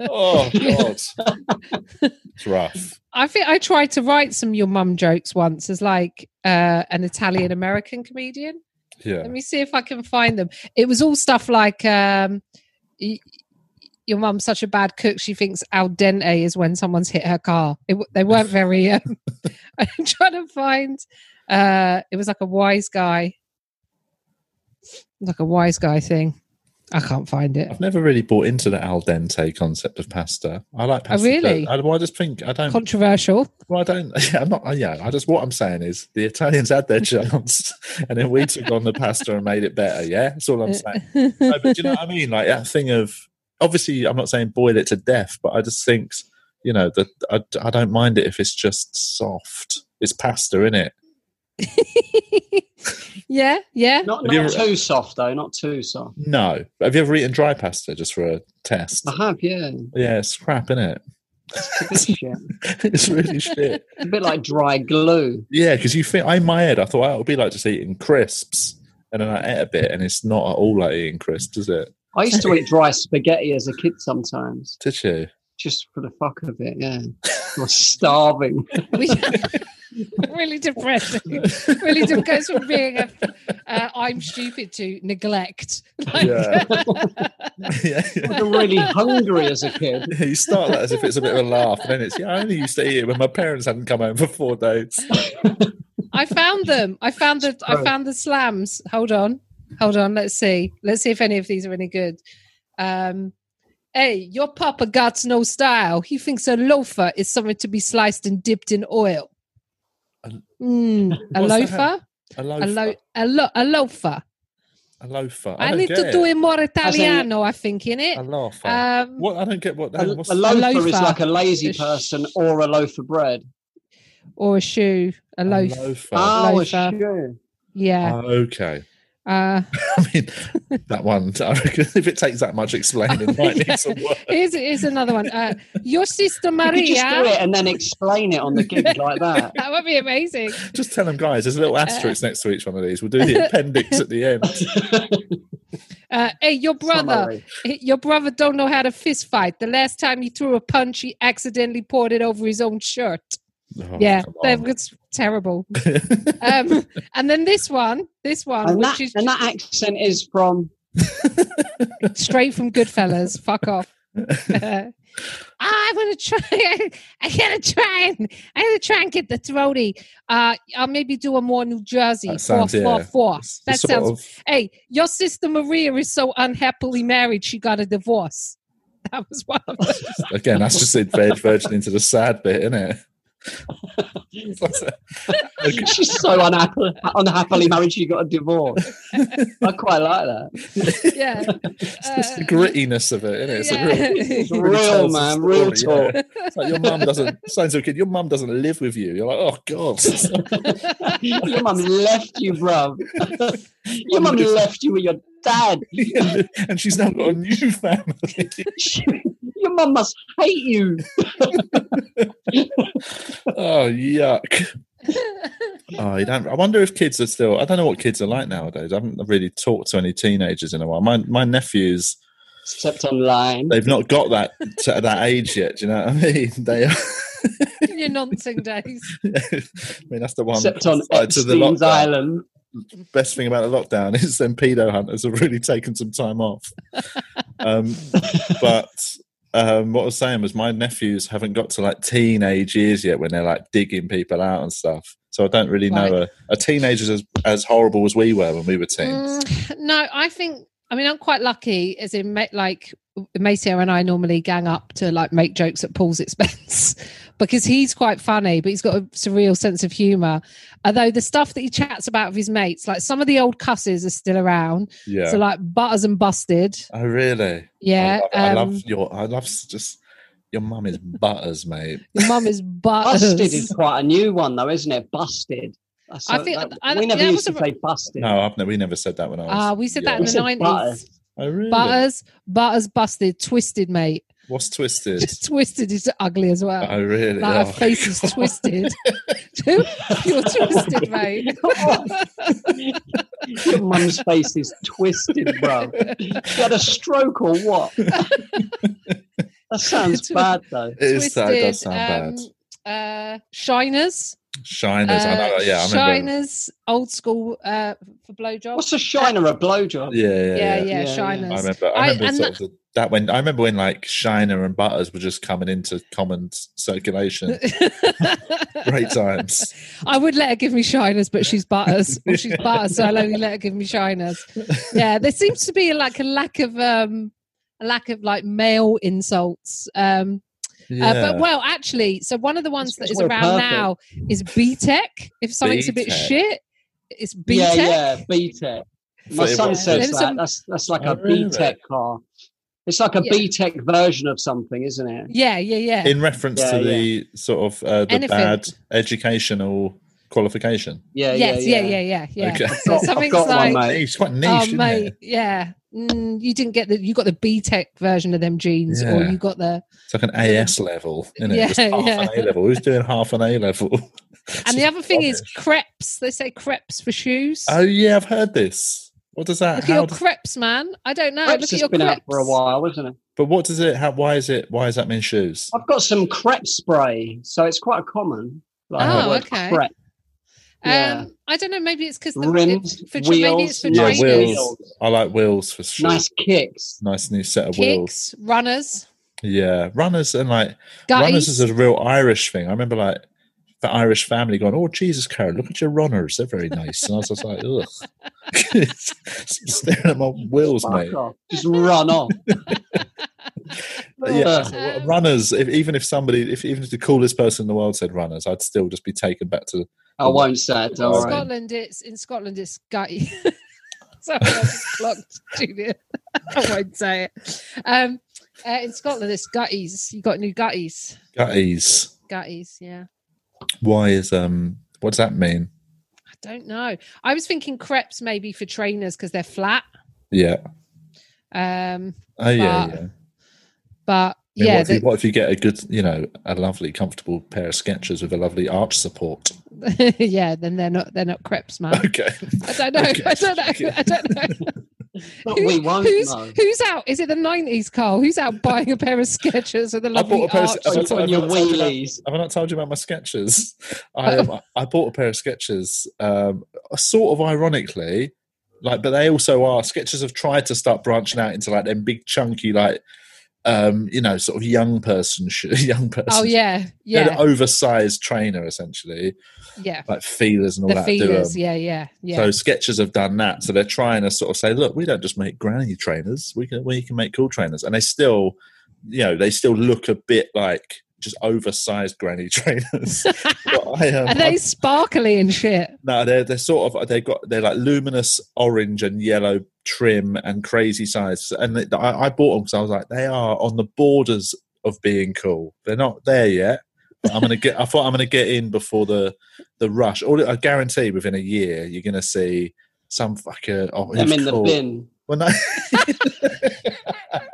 Oh god, it's rough. I think I tried to write some your mum jokes once as like uh, an Italian American comedian. Yeah, Let me see if I can find them. It was all stuff like um, your mum's such a bad cook. She thinks al dente is when someone's hit her car. It, they weren't very. Um, I'm trying to find. Uh, it was like a wise guy, like a wise guy thing. I can't find it. I've never really bought into the al dente concept of pasta. I like pasta. Oh, really? I, uh, well, I just think I don't. Controversial. Well, I don't. Yeah, I'm not. Yeah, I just what I'm saying is the Italians had their chance, and then we took on the pasta and made it better. Yeah, that's all I'm saying. no, but do you know what I mean? Like that thing of obviously, I'm not saying boil it to death, but I just think you know that I, I don't mind it if it's just soft. It's pasta, in it? yeah, yeah. Not, not ever- too soft though. Not too soft. No. Have you ever eaten dry pasta just for a test? I have, yeah. Yeah, it's crap, isn't it? It's shit. it's really shit. It's a bit like dry glue. Yeah, because you think in my head, I thought oh, it would be like just eating crisps, and then I ate a bit, and it's not at all like eating crisps, is it? I used to eat dry spaghetti as a kid sometimes, Did you? just for the fuck of it. Yeah, I was starving. We- really depressing. Really de- goes from being a, uh, I'm stupid to neglect. Like, Yeah. yeah, yeah. Really hungry as a kid. You start that as if it's a bit of a laugh, and then it's yeah. I only used to eat it when my parents hadn't come home for four days. I found them. I found the I found the slams. Hold on. Hold on. Let's see. Let's see if any of these are any good. Um Hey, your papa got no style. He thinks a loafer is something to be sliced and dipped in oil. A- Mm, a loafer? A loafer. A, lo- a, lo- a loafer. a loafer. I, don't need to it. do it more in- Italiano, I think, in it. A loafer. Um, what? I don't get what. A, what's, a loafer is like a lazy A sh- person or a loaf of bread. or a shoe, a a loafer. Oh, a shoe. Yeah. Oh, okay. Uh, I mean, that one. I reckon if it takes that much explaining, it might need some work. here's, here's another one. Uh, your sister You just do Maria. it and then explain it on the gig like that. That would be amazing. Just tell them, guys. There's a little asterisk next to each one of these. We'll do the appendix at the end. Uh, hey, your brother, Summary. your brother don't know how to fist fight. The last time he threw a punch, he accidentally poured it over his own shirt. Oh, yeah, come that on. was terrible. um, and then this one, this one, And which that, is and that accent is from straight from Goodfellas. Fuck off. I'm gonna try. I gotta try and I gotta try and get the throaty. Uh, I'll maybe do a more New Jersey. That Four, sounds, four, yeah. four. It's That sort sounds. of- Hey, your sister Maria is so unhappily married. She got a divorce. That was one of them. again. That's just it vir- verging into the sad bit, isn't it? she's so unhappy, unhappily married she got a divorce. I quite like that. yeah. It's just the Uh, grittiness of it, isn't it? It's a yeah. real, It's real, man, real story, yeah. talk. It's like your mum doesn't. Sounds kid. Your mum doesn't live with you. You're like, oh god. Your mum left you, bruv. Your mum left you with your dad. and she's now got a new family. Your mum must hate you. oh yuck. Oh, you don't. I wonder if kids are still. I don't know what kids are like nowadays. I haven't really talked to any teenagers in a while. My my nephews, Except online. they've not got that to that age yet. Do you know what I mean? They. Are, In your nonsense days. I mean, that's the one. Except on to the Epstein's lockdown. Island. Best thing about the lockdown is them pedo hunters have really taken some time off. Um, but um, what I was saying was my nephews haven't got to like teenage years yet when they're like digging people out and stuff. So I don't really know a, a teenager's as, as horrible as we were when we were teens. Mm, no, I think. I mean, I'm quite lucky, as in, like Maceo and I normally gang up to like make jokes at Paul's expense because he's quite funny, but he's got a surreal sense of humour. Although the stuff that he chats about with his mates, like some of the old cusses are still around. Yeah. So like Butters and Busted, oh really? yeah. I love, I um, love your. I love just your mum is butters, mate. your mum is Butters. Busted is quite a new one, though, isn't it? Busted. That's I a- think- that- I- we never used was to a- say busted. No, I've never, we never said that when I was. Ah, we said that in We the nineties. Butters. Oh really? Butters, Butters, Busted, Twisted, mate. What's twisted? Twisted is ugly as well. oh really? Like Oh, her face is twisted. You're twisted, mate. Your mum's face is twisted, bro. She had a stroke or what? that sounds bad, though. It is that it does sound bad. bad. Uh, Shiners. Shiners. I know. uh, Yeah, I remember. Shiners, old school uh, for blowjobs. What's a shiner? A blowjob? Yeah, yeah, yeah, yeah. yeah, Yeah, yeah. Shiners. I remember. I I- remember and sort of the, that when I remember when like Shiner and Butters were just coming into common circulation. Great times. I would let her give me shiners, but she's butters. Well, she's butters, so I'll only let her give me shiners. Yeah, there seems to be like a lack of um a lack of like male insults. Um Yeah. uh, but well actually, so one of the ones that That's is around perfect. now is BTEC. If something's a bit shit, it's B Yeah, Tech. yeah, BTEC. My So son says that. some- That's that's like Oh, a really? BTEC car. It's like a Yeah. BTEC version of something, isn't it? Yeah, yeah, yeah. in reference Yeah, to yeah. the sort of uh, the Anything. bad educational qualification. Yeah, yes, yeah, yeah, yeah, yeah, yeah. Okay. So I've something's got one, like, mate. It's quite niche, oh isn't mate, it? yeah. Mm, you didn't get the you got the BTEC version of them jeans, or you got the It's like an AS level, isn't it? Yeah, Just half yeah. an A level. Who's doing half an A level? And the other thing is crepes. They say crepes for shoes. oh yeah, I've heard this. What does that? Look at How your does- crepes, man. I don't know. Crepes Look at your been crepes. out for a while, isn't it? but what does it? How, why is it? Why does that mean shoes? I've got some crepe spray, so it's quite a common. Like Oh, okay. crepe. Yeah. Um, I don't know. Maybe it's because Rims, for tra- maybe it's wheels, for Yeah, trainers. wheels. I like wheels for sure. nice kicks. Nice new set of wheels. Runners, Yeah, runners and like runners is a real Irish thing. I remember like the Irish family going, "Oh Jesus, Carol, look at your runners; they're very nice." And I was just like, "Ugh," staring at my wheels, Fuck mate. off. Just run off. Yeah, Ugh. so what- runners. If, even if somebody, if even if the coolest person in the world said runners, I'd still just be taken back to. I won't say it. In Don't worry. Scotland, it's in Scotland, it's gutty. Sorry, I just clocked Julia. I won't say it. Um, uh, in Scotland, it's gutties. You got new gutties. Gutties. Gutties, yeah. Why is um? What does that mean? I don't know. I was thinking crepes maybe for trainers because they're flat. Yeah. Um, Oh yeah, But- yeah. but I mean, yeah, what, if you, what if you get a good, you know, a lovely, comfortable pair of Skechers with a lovely arch support? yeah, then they're not they're not crepes, man. Okay. I don't know. Okay. I don't know. I don't know. But Who- we won't who's know. who's out? Is it the nineties, Carl? Who's out buying a pair of Skechers with a I lovely bought a pair of- arch? I Put told- on your I've not told you about- wheelies. Have I not told you about my Skechers? I um, I bought a pair of Skechers, um, sort of ironically, like, but they also are Skechers have tried to start branching out into like them big chunky, like, um, you know, sort of young person, sh- young person. Oh yeah, They're yeah, an oversized trainer essentially, yeah. like feelers and all The that. feelers, yeah, yeah, yeah. So Skechers have done that. So they're trying to sort of say, look, we don't just make granny trainers. We can we can make cool trainers, and they still, you know, they still look a bit like just oversized granny trainers. I, um, Are they sparkly and shit? no, they're they're sort of they've got they're like luminous orange and yellow trim and crazy size. And they, I, I bought them because I was like, they are on the borders of being cool. They're not there yet. I'm gonna get. I thought I'm gonna get in before the the rush. All I guarantee within a year you're gonna see some fucker. Oh, Them in the bin. When I,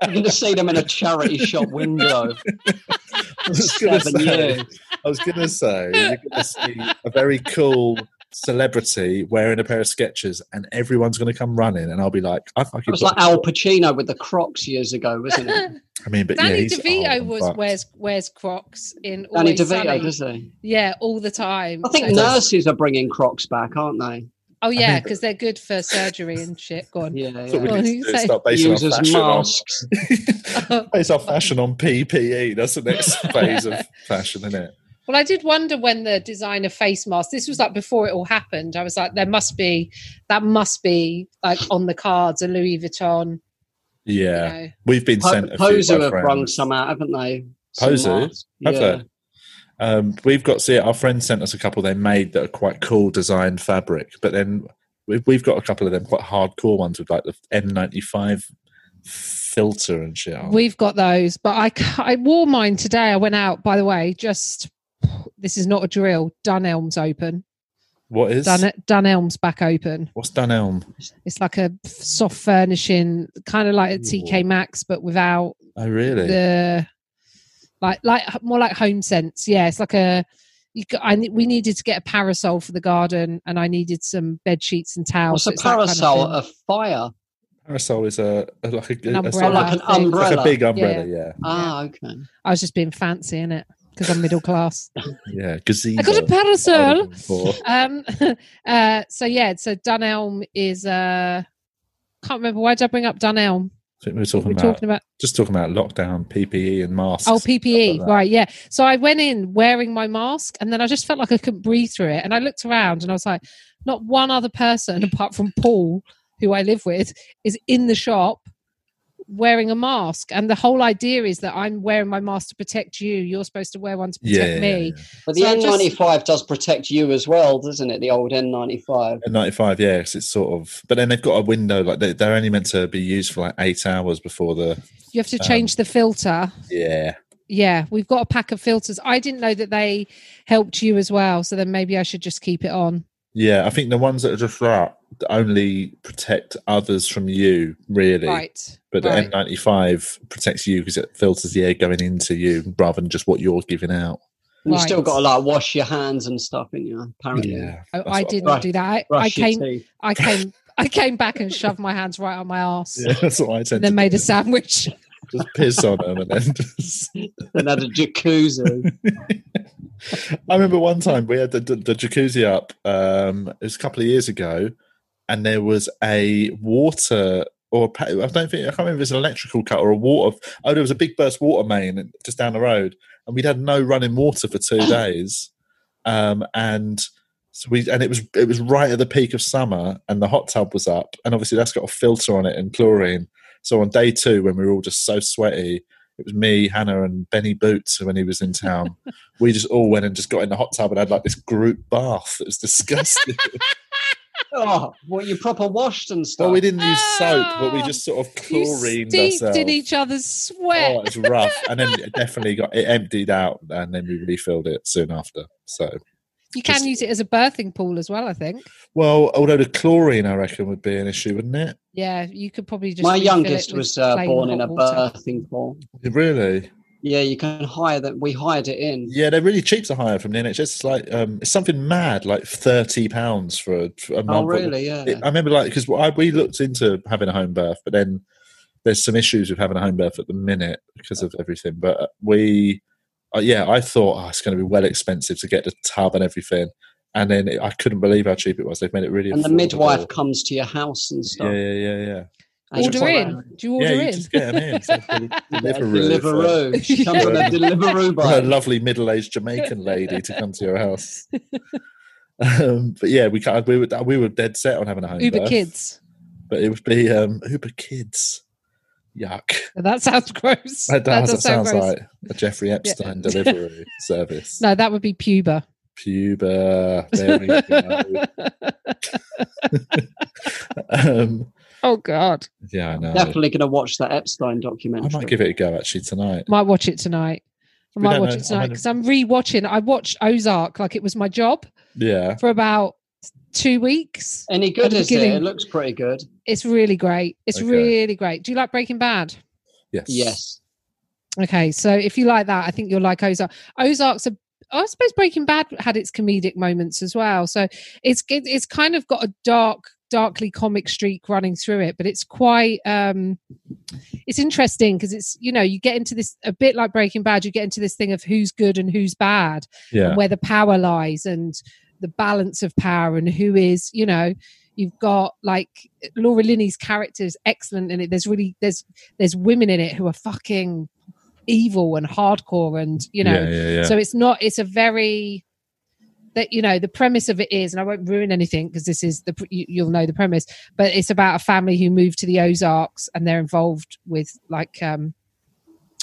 You're going to see them in a charity shop window. I was gonna Seven say, years. I was gonna say you're gonna see a very cool celebrity wearing a pair of Skechers, and everyone's gonna come running, and I'll be like, I fucking. It was like Al Pacino with the Crocs years ago, wasn't it? I mean, but Danny he's DeVito old was fucked. wears wears Crocs in Danny Always DeVito, Sunny. does he? Yeah, all the time. I think So- nurses are bringing Crocs back, aren't they? Oh yeah, think- because they're good for surgery and shit. Go on. Yeah, That's what we yeah. Well, need you to say- start basing our Use as on masks. base our fashion on PPE. That's the next phase of fashion, isn't it? Well, I did wonder when the designer face mask. This was like before it all happened. I was like, there must be that must be like on the cards, a Louis Vuitton. Yeah, You know. we've been Po- sent. A few Poser have rung friends. some out, haven't they? Some Poser? Have yeah. they? Um, we've got see our friends sent us a couple they made that are quite cool design fabric, but then we've, we've got a couple of them quite hardcore ones with like the N95 filter and shit. We've got those, but I I wore mine today. I went out. By the way, just this is not a drill. Dunelm's open. what is Dun Dunelm's back open. what's Dunelm? It's like a soft furnishing, kind of like a TK Maxx, but without Oh, really? the like like more like home sense yeah it's like a you I we needed to get a parasol for the garden and I needed some bed sheets and towels What's a so it's that kind of parasol? a fire? Parasol is a, a like a, An a umbrella. sort Oh, like an thing. like a big umbrella. Yeah, Ah, okay. I was just being fancy in it because I'm middle class yeah. Gazebo. I got a parasol um uh so yeah so Dunelm is uh can't remember why did I bring up Dunelm I think we were talking we're about talking about just talking about lockdown PPE and masks. Oh, stuff like PPE, right? Yeah. So I went in wearing my mask, and then I just felt like I couldn't breathe through it. And I looked around, and I was like, not one other person apart from Paul, who I live with, is in the shop wearing a mask. And the whole idea is that I'm wearing my mask to protect you. You're supposed to wear one to protect Yeah, yeah, me. yeah. But the So N95 does protect you as well, doesn't it? The old N95. At 95, yeah, 'cause it's sort of, but then they've got a window, like they, they're only meant to be used for like eight hours before the, You have to Um, change the filter. yeah. Yeah, we've got a pack of filters. I didn't know that they helped you as well. So then maybe I should just keep it on. Yeah, I think the ones that are just that only protect others from you, really. Right. But the right. N95 protects you because it filters the air going into you rather than just what you're giving out. And you still got to like wash your hands and stuff, in you? Apparently. Yeah. I, I did not do that. I, I came. teeth. I came I came back and shoved my hands right on my ass. Yeah, that's what I tend And then to made do. a sandwich. just piss on them and then just And had a jacuzzi. I remember one time we had the, the, the jacuzzi up. Um, it was a couple of years ago, and there was a water or I don't think I can't remember if it was an electrical cut or a water. Oh, there was a big burst water main just down the road, and we'd had no running water for two days. Um, and so we and it was it was right at the peak of summer, and the hot tub was up, and obviously that's got a filter on it and chlorine. So on day two, when we were all just so sweaty, it was me, Hannah, and Benny Boots when he was in town. we just all went and just got in the hot tub and had like this group bath. It was disgusting. Oh, well, you proper washed and stuff. well, we didn't use soap, but we Oh, just sort of You chlorined steeped ourselves. in each other's sweat. Oh, it was rough, and then it definitely got it emptied out, and then we refilled it soon after. So, you can just- use it as a birthing pool as well, I think. well, although the chlorine, I reckon, would be an issue, wouldn't it? Yeah, you could probably just. My youngest it was uh, plain born in a water. birthing pool. Really? Yeah, you can hire that. We hired it in. Yeah, they're really cheap to hire from the NHS. It's like um, it's something mad, like thirty pounds for a, for a month. Oh, really? Yeah. It- I remember, like, because we looked into having a home birth, but then there's some issues with having a home birth at the minute because of everything. But we, uh, yeah, I thought oh, it's going to be well expensive to get the tub and everything, and then it, I couldn't believe how cheap it was. They've made it really. and the midwife comes to your house and stuff. Yeah, yeah, yeah, yeah. And Order in. Do you order yeah, you in? just get them in. It's a Deliveroo Deliveroo. She comes on a Deliveroo for a lovely middle-aged Jamaican lady to come to your house. um, but yeah, we can't, we were we were dead set on having a home Uber birth, Kids. but it would be um, Uber Kids. Yuck! That sounds gross. That, does, that sound sounds gross. like a Jeffrey Epstein delivery service. No, that would be puber. Puber. There we go. um, oh God, yeah, I know. Definitely going to watch that Epstein documentary. I might give it a go actually tonight. might watch it tonight. I We might watch know. it I tonight mean- because I'm rewatching. I watched Ozark like it was my job Yeah. for about two weeks. Any At good is it? It looks pretty good. It's really great. It's Okay. really great. Do you like Breaking Bad? Yes. Yes. Okay, so if you like that, I think you'll like Ozark. Ozark's a I suppose Breaking Bad had its comedic moments as well. So it's it- it's kind of got a dark, darkly comic streak running through it, but it's quite um it's interesting because it's you know you get into this a bit like Breaking Bad. You get into this thing of who's good and who's bad, Yeah. and where the power lies, and the balance of power, and who is you know you've got like Laura Linney's character is excellent in it. There's really there's there's women in it who are fucking evil and hardcore, and you know yeah, yeah, so it's not it's a very that you know the premise of it is and i won't ruin anything because this is the you, you'll know the premise but it's about a family who moved to the ozarks and they're involved with like um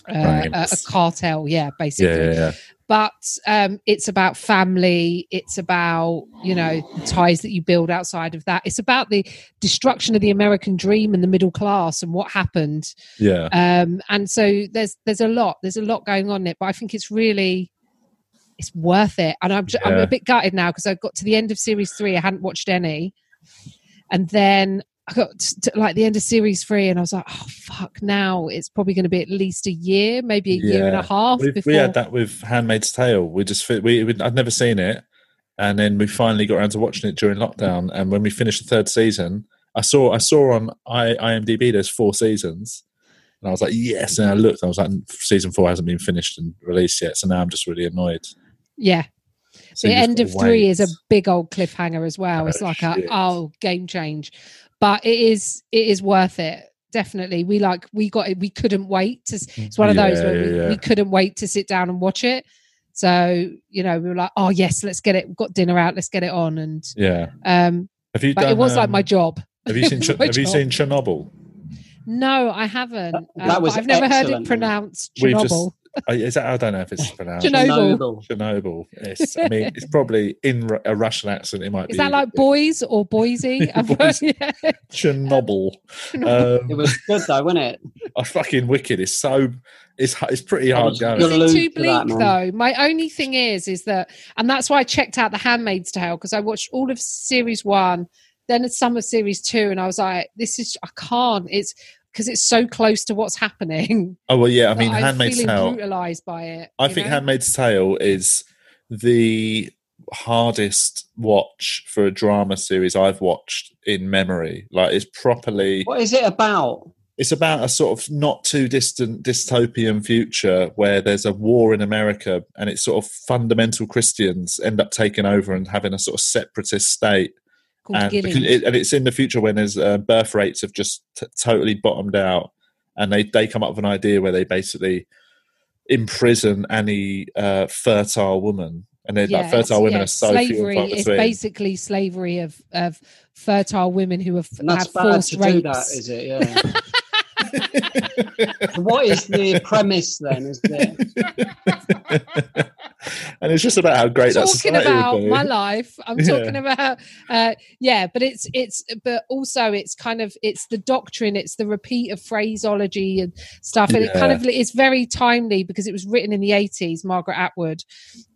uh, a, a cartel. Yeah basically. Yeah, yeah, yeah. but um, it's about family. It's about you know ties that you build outside of that. It's about the destruction of the american dream and the middle class and what happened. Yeah. um, and so there's there's a lot there's a lot going on in it but i think it's really it's worth it and i'm, ju- I'm a bit gutted now because i got to the end of series three i hadn't watched any and then i got to, like the end of series three and i was like oh fuck now it's probably going to be at least a year maybe a year and a half we before we had that with Handmaid's Tale. We just we, we I'd never seen it, and then we finally got around to watching it during lockdown. And when we finished the third season, I saw I saw on IMDb there's four seasons, and I was like yes. And I looked, I was like season four hasn't been finished and released yet, so now I'm just really annoyed. Yeah So the end of gotta three is a big old cliffhanger as well. Oh, it's like shit. a oh game change, but it is it is worth it. Definitely, we like we got it. We couldn't wait to. It's one of those where yeah, we, yeah. we couldn't wait to sit down and watch it. So you know, we were like, oh yes, let's get it. We've got dinner out. Let's get it on. And yeah. um, Have you but done? it was like my um, job. Have you seen? was Ch- have you seen Chernobyl? No, I haven't. That- Um, was I've never heard it excellent. pronounced We've just- Chernobyl. Is that? I don't know if it's pronounced. Chernobyl. Chernobyl. Chernobyl. It's, I mean, it's probably in a Russian accent. It might be. Is that like boys or Boise? I've heard- Boise. yeah. Chernobyl? It Um, was good though, wasn't it? a fucking wicked. It's so. It's it's pretty hard going. good. Is it too to that, bleak though? My only thing is, is that, and that's why I checked out The Handmaid's Tale because I watched all of series one, then some of series two, and I was like, this is I can't. It's because it's so close to what's happening. Oh well, yeah. I mean, I'm Handmaid's Tale. brutalized by it. I think know? Handmaid's Tale is the hardest watch for a drama series I've watched in memory. Like, it's properly. What is it about? it's about a sort of not too distant dystopian future where there's a war in America and it's sort of fundamental Christians end up taking over and having a sort of separatist state. Called And, Guinea. it, and it's in the future when there's uh, birth rates have just t- totally bottomed out, and they they come up with an idea where they basically imprison any uh, fertile woman, and they're like fertile women yeah, are so few and slavery far is between. basically slavery of of fertile women who have And that's had bad forced to rapes. do that, is it? Yeah. So what is the premise then? Is it? and it's just about how great that talking society about would be. my life i'm Yeah. talking about uh yeah but it's it's but also it's kind of it's the doctrine it's the repeat of phraseology and stuff and it kind of it's very timely because it was written in the 80s margaret atwood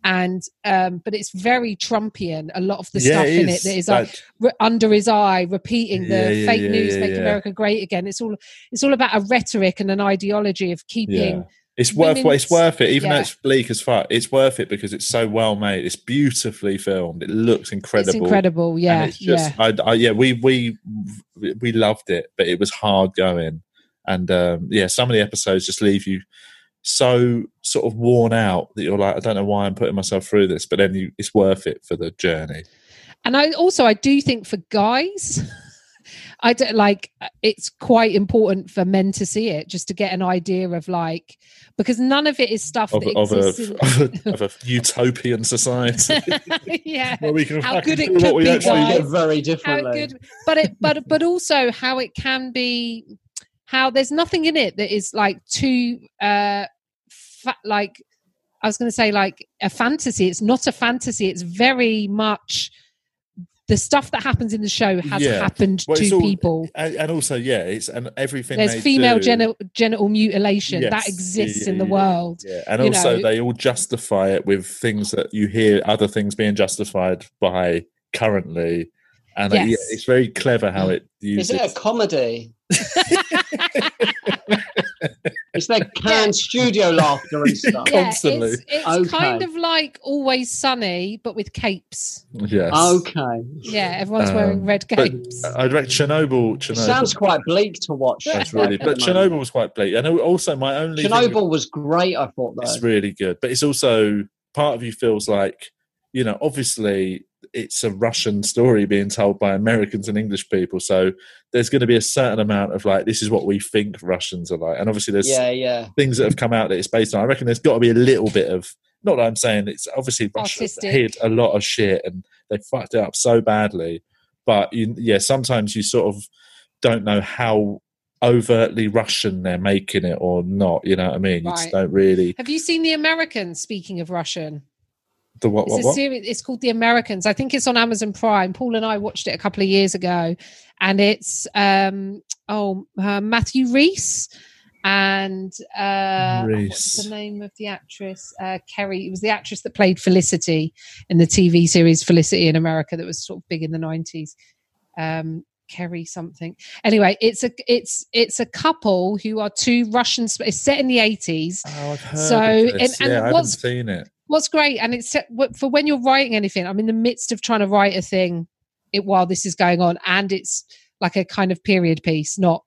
and um but it's very trumpian a lot of the Yeah, stuff in it that is like Like, re- under his eye repeating the Yeah, yeah, fake yeah, news yeah, make yeah. america great again it's all it's all about a rhetoric and an ideology of keeping yeah. It's worth it's worth it, even though it's bleak as fuck. It's worth it because it's so well made. It's beautifully filmed. It looks incredible. it's incredible yeah it's just, yeah I, I, yeah, we we we loved it, but it was hard going, and um, yeah, some of the episodes just leave you so sort of worn out that you're like, I don't know why I'm putting myself through this, but then you, it's worth it for the journey. and I also I do think for guys, I don't like it's quite important for men to see it just to get an idea of like because none of it is stuff Of, that of, a, exists. of, a, of a utopian society yeah, where we can How good it could be, actually guys. Yeah, want. very how differently. good, but it but but also how it can be how there's nothing in it that is like too uh fa- like I was going to say like a fantasy. It's not a fantasy. It's very much the stuff that happens in the show has Yeah. happened Well, to all- people. And, and also, yeah, it's and everything There's they female do, genital, genital mutilation Yes. that exists Yeah, in the yeah, world. Yeah, and you also know. they all justify it with things that you hear other things being justified by currently, and uh, yeah, it's very clever how it Is uses. Is it a comedy? Is there canned studio laughter and stuff? Yeah, Constantly. it's, it's Okay. kind of like Always Sunny, but with capes. yes. Okay. Yeah, everyone's Um, wearing red capes. I'd reckon Chernobyl. It Chernobyl. sounds quite bleak to watch. That's really, but. Chernobyl was quite bleak, and also my only Chernobyl was great. I thought though. it's really good, but it's also part of you feels like you know, obviously it's a Russian story being told by Americans and English people, so there's going to be a certain amount of like this is what we think Russians are like, and obviously there's yeah, yeah. things that have come out that it's based on. I reckon there's got to be a little bit of not that I'm saying it's obviously Russia Artistic. hid a lot of shit and they fucked it up so badly, but you, yeah, sometimes you sort of don't know how overtly Russian they're making it or not. You know what I mean? You just don't really Have you seen The Americans? Speaking of Russian, the what it's what a what. series. It's called The Americans. I think it's on Amazon Prime. Paul and I watched it a couple of years ago, and it's um oh uh, Matthew Rhys and uh what's the name of the actress? Uh, Keri. It was the actress that played Felicity in the TV series Felicity in America that was sort of big in the nineties. Um, Keri something. Anyway, it's a it's it's a couple who are two Russian. It's set in the eighties. Oh, I've heard So, of this. and- and yeah, I haven't seen it. What's great, and it's wh- for when you're writing anything. I'm in the midst of trying to write a thing it, while this is going on, and it's like a kind of period piece, not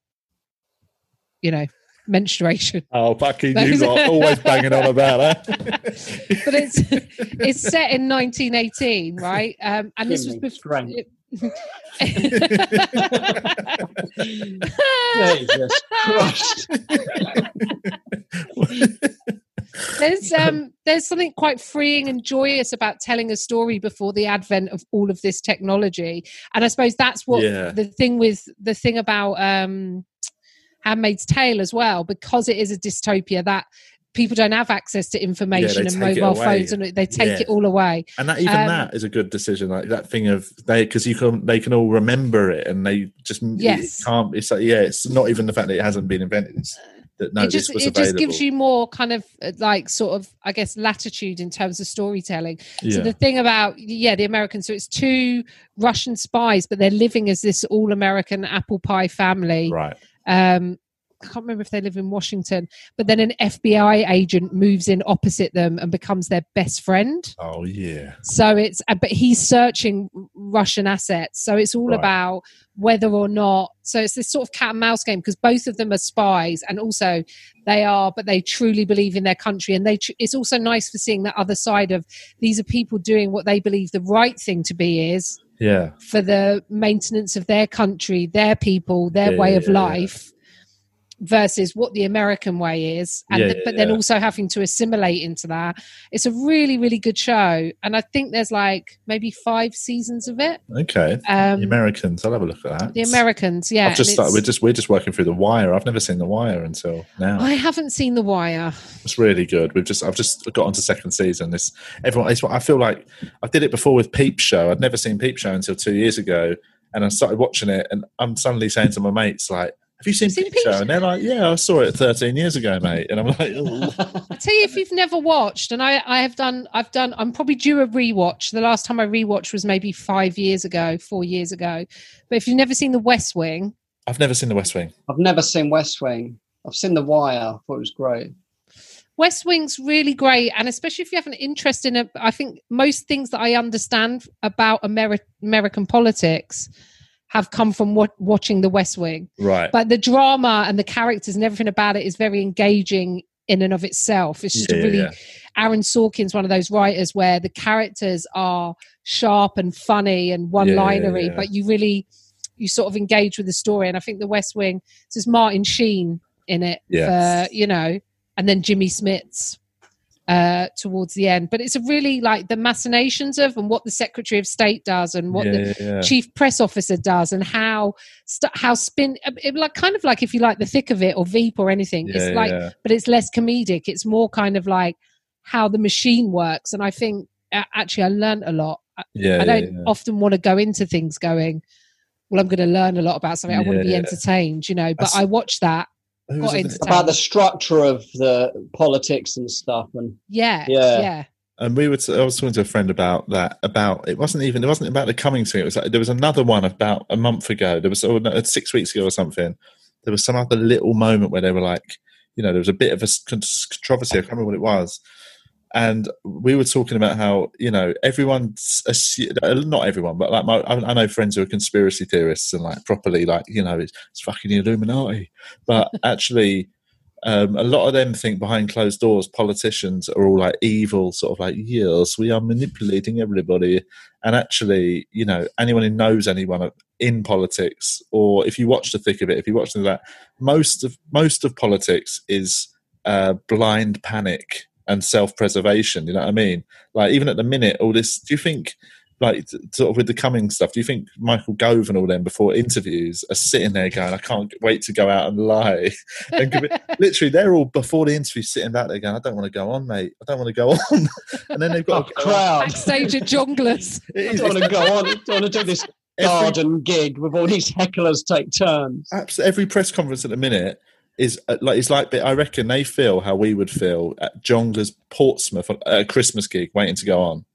you know menstruation. Oh, fucking That you is- lot always banging on about that. But it's it's set in 1918, right? Um, and this was Jimmy, before. strength. Jesus Christ. there's um there's something quite freeing and joyous about telling a story before the advent of all of this technology and i suppose that's what Yeah. the thing with the thing about um handmaid's tale as well because it is a dystopia that people don't have access to information and mobile phones and they take Yeah. it all away And that even Um, that is a good decision. Like that thing of they because you can they can all remember it and they just Yes. it can't. It's like yeah, it's not even the fact that it hasn't been invented. It's that no, it just it just gives you more kind of uh, like sort of i guess latitude in terms of storytelling yeah. So the thing about yeah, the Americans. So it's two Russian spies, but they're living as this all-American apple pie family. right. Um, I can't remember if they live in Washington, but then an FBI agent moves in opposite them and becomes their best friend. Oh yeah. So it's, uh, but he's searching Russian assets. So it's all Right. about whether or not. So it's this sort of cat and mouse game because both of them are spies, and also they are, but they truly believe in their country. And they, tr- it's also nice for seeing that other side of these are people doing what they believe the right thing to be is Yeah. for the maintenance of their country, their people, their Yeah, way of yeah, yeah. Versus what the American way is. And Yeah, th- yeah, but then yeah. also having to assimilate into that. It's a really, really good show. And I think there's like maybe five seasons of it. Okay. Um, the Americans. I'll have a look at that. the Americans, yeah. I've just started, we're just we're just working through the wire. I've never seen the wire until now. I haven't seen The Wire. It's really good. We've just I've just got onto second season. This everyone. It's what I feel like. I did it before with Peep Show. I'd never seen Peep Show until two years ago, and I started watching it, and I'm suddenly saying to my mates like. Have you seen, Seen Peep, Peep Show? Show? And they're like, "Yeah, I saw it 13 years ago, mate." And I'm like, "Ooh." I tell you, if you've never watched, and I, I have done, I've done, I'm probably due a rewatch. The last time I rewatched was maybe five years ago, four years ago. But if you've never seen The West Wing, "I've never seen The West Wing." I've never seen West Wing. I've seen The Wire. I thought it was great. West Wing's really great, and especially if you have an interest in it, I think most things that I understand about Ameri- American politics have come from what, watching The West Wing. Right. But the drama and the characters and everything about it is very engaging in and of itself. It's just Yeah, a really yeah. Aaron Sorkin's one of those writers where the characters are sharp and funny and one-linery, yeah. but you really you sort of engage with the story. And I think The West Wing there's Martin Sheen in it Yes. for you know, and then Jimmy Smits uh towards the end. But it's a really like the machinations of and what the Secretary of State does and what yeah, the yeah, yeah. chief press officer does and how st- how spin it, like kind of like if you like the thick of it or veep or anything it's like but it's less comedic. It's more kind of like how the machine works and i think uh, actually i learned a lot. Yeah, i don't often want to go into things going well i'm going to learn a lot about something. I want to be entertained you know but That's- i watched that Who got it into About the structure of the politics and stuff. And yeah Yeah. yeah and we were. T- I was talking to a friend about that. About it wasn't even. It wasn't about the coming thing. It was. Like, there was another one about a month ago. There was or no, six weeks ago or something. There was some other little moment where they were like, you know, there was a bit of a controversy. I can't remember what it was. And we were talking about how you know everyone, uh, not everyone, but like my, I know friends who are conspiracy theorists and like properly like you know it's, it's fucking the Illuminati, but actually um, a lot of them think behind closed doors politicians are all like evil sort of like yes we are manipulating everybody. And actually you know anyone who knows anyone in politics or if you watch the thick of it if you watch that most of most of politics is uh, blind panic and self-preservation you know what i mean like even at the minute all this do you think like t- sort of with the coming stuff do you think michael gove and all them before interviews are sitting there going i can't wait to go out and lie and give literally they're all before the interview sitting back there going, I don't want to go on, mate. I don't want to go on. and then they've oh, got to crowd. backstage at Jongleurs It I is, don't want to go on. I don't want to do this every, garden gig with all these hecklers take turns. abs- every press conference at the minute is uh, like it's like I reckon they feel how we would feel at Jongleurs Portsmouth at a Christmas gig waiting to go on.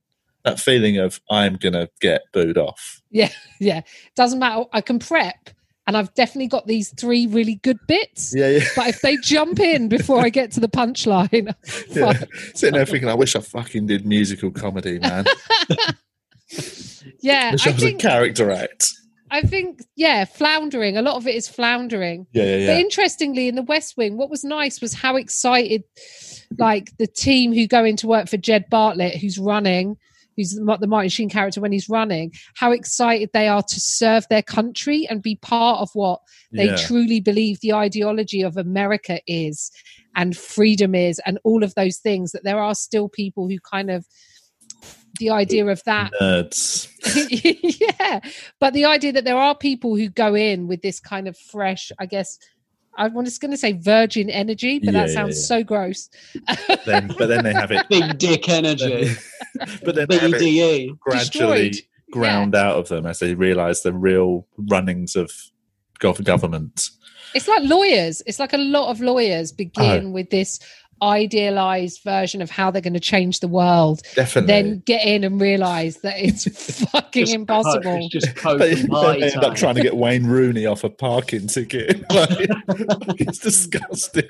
That feeling of I'm gonna get booed off. yeah yeah. doesn't matter i can prep and i've definitely got these three really good bits Yeah, yeah. But if they jump in before I get to the punchline, yeah. Sitting there thinking, I wish I fucking did musical comedy, man. yeah, I I was a think character act. I think yeah, floundering. A lot of it is floundering. Yeah, yeah, But interestingly, in the West Wing, what was nice was how excited, like the team who go into work for Jed Bartlet, who's running, who's the the Martin Sheen character when he's running, how excited they are to serve their country and be part of what they yeah. truly believe the ideology of America is and freedom is and all of those things that there are still people who kind of the idea of that Nerds. yeah but the idea that there are people who go in with this kind of fresh i guess i was going to say virgin energy but Yeah, that sounds yeah. so gross Then, but then they have it. Big dick energy. but then they have it gradually Destroyed. ground out of them as they realise the real runnings of government. It's like lawyers. It's like a lot of lawyers begin Oh. with this idealized version of how they're going to change the world, Definitely. then get in and realize that it's fucking Just impossible. Coke, it's just coke they, they end up trying to get Wayne Rooney off a parking ticket. Like, it's disgusting.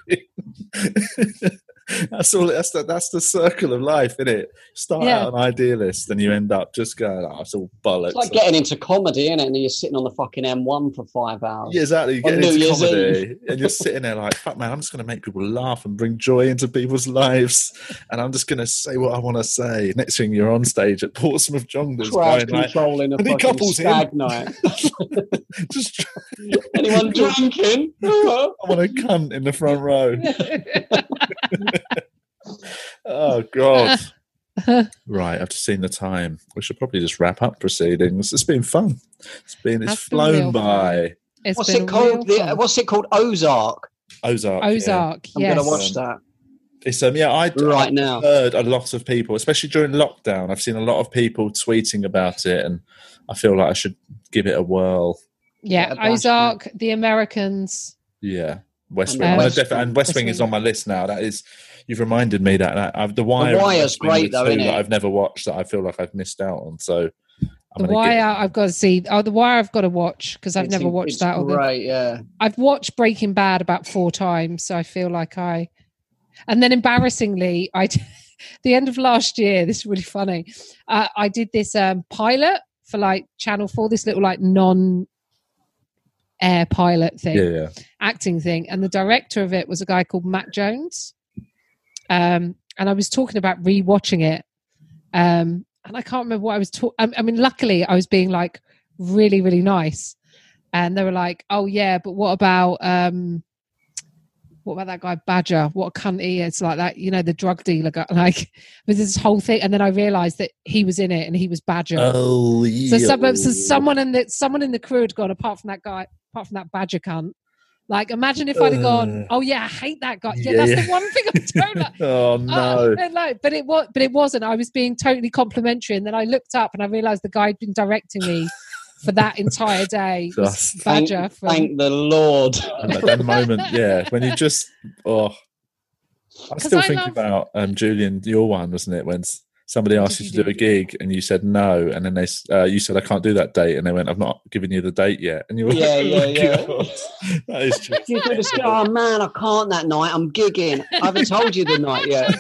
that's all. That's the, that's the circle of life, isn't it? Start Yeah. out an idealist, and you end up just going, "Oh, it's all bollocks." It's like getting into comedy, innit? And you're sitting on the fucking M1 for five hours. yeah, exactly. You get on New into Year's comedy, and you're sitting there like, "Fuck, man! I'm just going to make people laugh and bring joy into people's lives, and I'm just going to say what I want to say." Next thing, you're on stage at Portsmouth Jongleurs, Crowd going like, a fucking couples here?" stag night. "Just Anyone drinking? I want a cunt in the front row." Oh God. right, I've just seen the time. We should probably just wrap up proceedings. It's been fun. It's been it's That's been real flown by. It's What's it called? The, what's it called? Ozark. Ozark. Ozark. yeah. Ozark. I'm yes. gonna watch that It's um yeah, I right I've now. heard a lot of people, especially during lockdown. I've seen a lot of people tweeting about it, and I feel like I should give it a whirl. Yeah, Yeah, Ozark, The Americans. Yeah, West Wing. then I'm gonna West and West West Wing is on my list now. That is, you've reminded me that, that I've, the Wire. and Wire's great are though, two innit? that I've never watched that I feel like I've missed out on. So, I'm The Wire, get- I've got to see. Oh, The Wire, I've got to watch because I've It's never watched it's that. Right, yeah. I've watched Breaking Bad about four times, so I feel like I. And then embarrassingly, I, the end of last year. This is really funny. Uh, I did this um, pilot for like Channel Four. This little like non air pilot thing. yeah, yeah. acting thing, and the director of it was a guy called Matt Jones. Um, and I was talking about rewatching it, um, and I can't remember what I was talking. I, I mean, luckily, I was being like really, really nice, and they were like, "Oh yeah, but what about um, what about that guy Badger? What a cunt he is!" Like that, you know, the drug dealer guy. Like with this whole thing, and then I realised that he was in it, and he was Badger. Oh, So, yeah. some, so someone in the someone in the crew had gone apart from that guy, apart from that badger cunt. Like, imagine if I'd have gone, Uh, "Oh yeah, I hate that guy." Yeah, yeah, that's yeah. the one thing I don't like. Oh no! no, no, but it was, but it wasn't. I was being totally complimentary, and then I looked up and I realised the guy had been directing me for that entire day. was Just- Thank, Badger from thank the Lord. And that, that moment, yeah, when you just oh, I 'Cause still I think love- about um, Julian, your one, wasn't it? When s- somebody What asked you you to do a gig and you said no, and then they uh, you said I can't do that date, and they went, I've not given you the date yet, and you were Yeah, like, yeah, oh, yeah. God. that is just You could have said, oh man, I can't that night. I'm gigging. I haven't told you the night yet.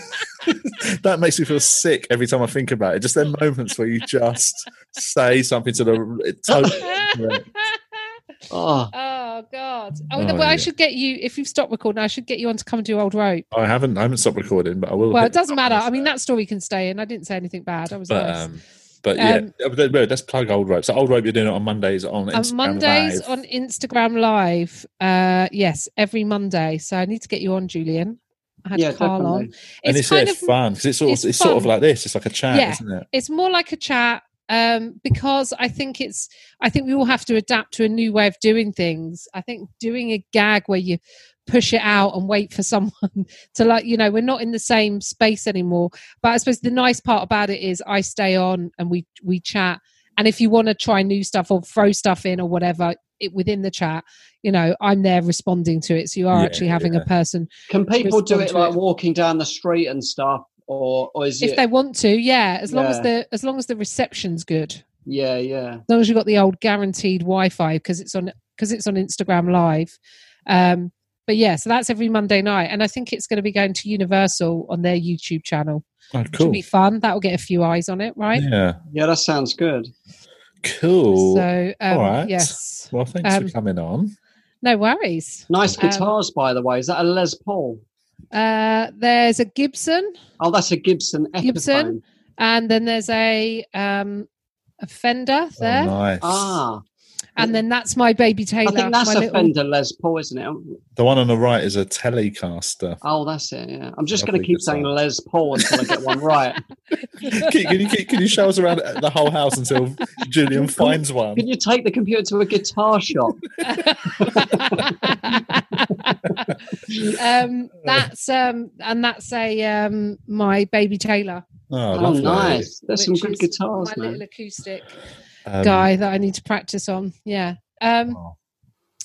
that makes me feel sick every time I think about it. Just them moments where you just say something to the it totally incorrect. Oh, oh God! Oh, Oh, well, I should get you if you've stopped recording. I should get you on to come and do old rope. I haven't I haven't stopped recording, but I will. Well, it doesn't matter. I mean, that story can stay in. I didn't say anything bad. I was but nice. um, but yeah, Um, uh, let's plug old rope. So old rope, you're doing it on Mondays on on Instagram Mondays Live. on Instagram Live. Uh, yes, every Monday. So I need to get you on, Julian. I had yeah, Carl on. definitely. and It's it's, kind it's of fun because it's sort of it's it's, sort of like this. It's like a chat, Yeah. isn't it? it's more like a chat um, because I think it's. I think we all have to adapt to a new way of doing things. I think doing a gag where you push it out and wait for someone to like you know we're not in the same space anymore but i suppose the nice part about it is i stay on and we we chat and if you want to try new stuff or throw stuff in or whatever it within the chat you know i'm there responding to it so you are Yeah, actually having yeah. a person Can people do it like it. walking down the street and stuff, or or is if it? they want to yeah as long as the as long as the reception's good Yeah, yeah. as long as you've got the old guaranteed Wi-Fi because it's on because it's on Instagram Live. Um, but yeah, so that's every Monday night, and I think it's going to be going to Universal on their YouTube channel, Oh, which will be fun. That will get a few eyes on it, right? Yeah, Yeah, that sounds good. cool. So um, All right. yes, well, thanks um, for coming on. no worries. Nice Um, guitars, by the way. Is that a Les Paul? Uh, there's a Gibson, Oh, that's a Gibson Epiphone. Gibson. and then there's a um, a Fender there, Oh, nice. Ah, and then that's my baby Taylor. I think that's my a little- Fender Les Paul, isn't it? The one on the right is a Telecaster. Oh, that's it. Yeah, I'm just going to keep saying guitar. Les Paul until I get one right. can, can you, can you show us around the whole house until Julian finds one? Can you take the computer to a guitar shop? um, that's um, and that's a um, my baby Taylor. Oh, Oh, lovely. nice. There's some good guitars, My man. little acoustic Um, guy that I need to practice on. Yeah. Um, oh,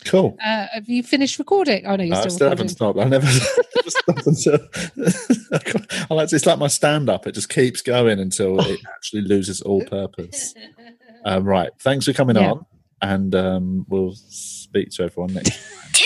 Cool. Uh, have you finished recording? Oh no, you're No, still still haven't stopped. I never stop until I like it's like my stand up. It just keeps going until it actually loses all purpose. Um, right. Thanks for coming Yeah. on, and um, we'll speak to everyone next. Two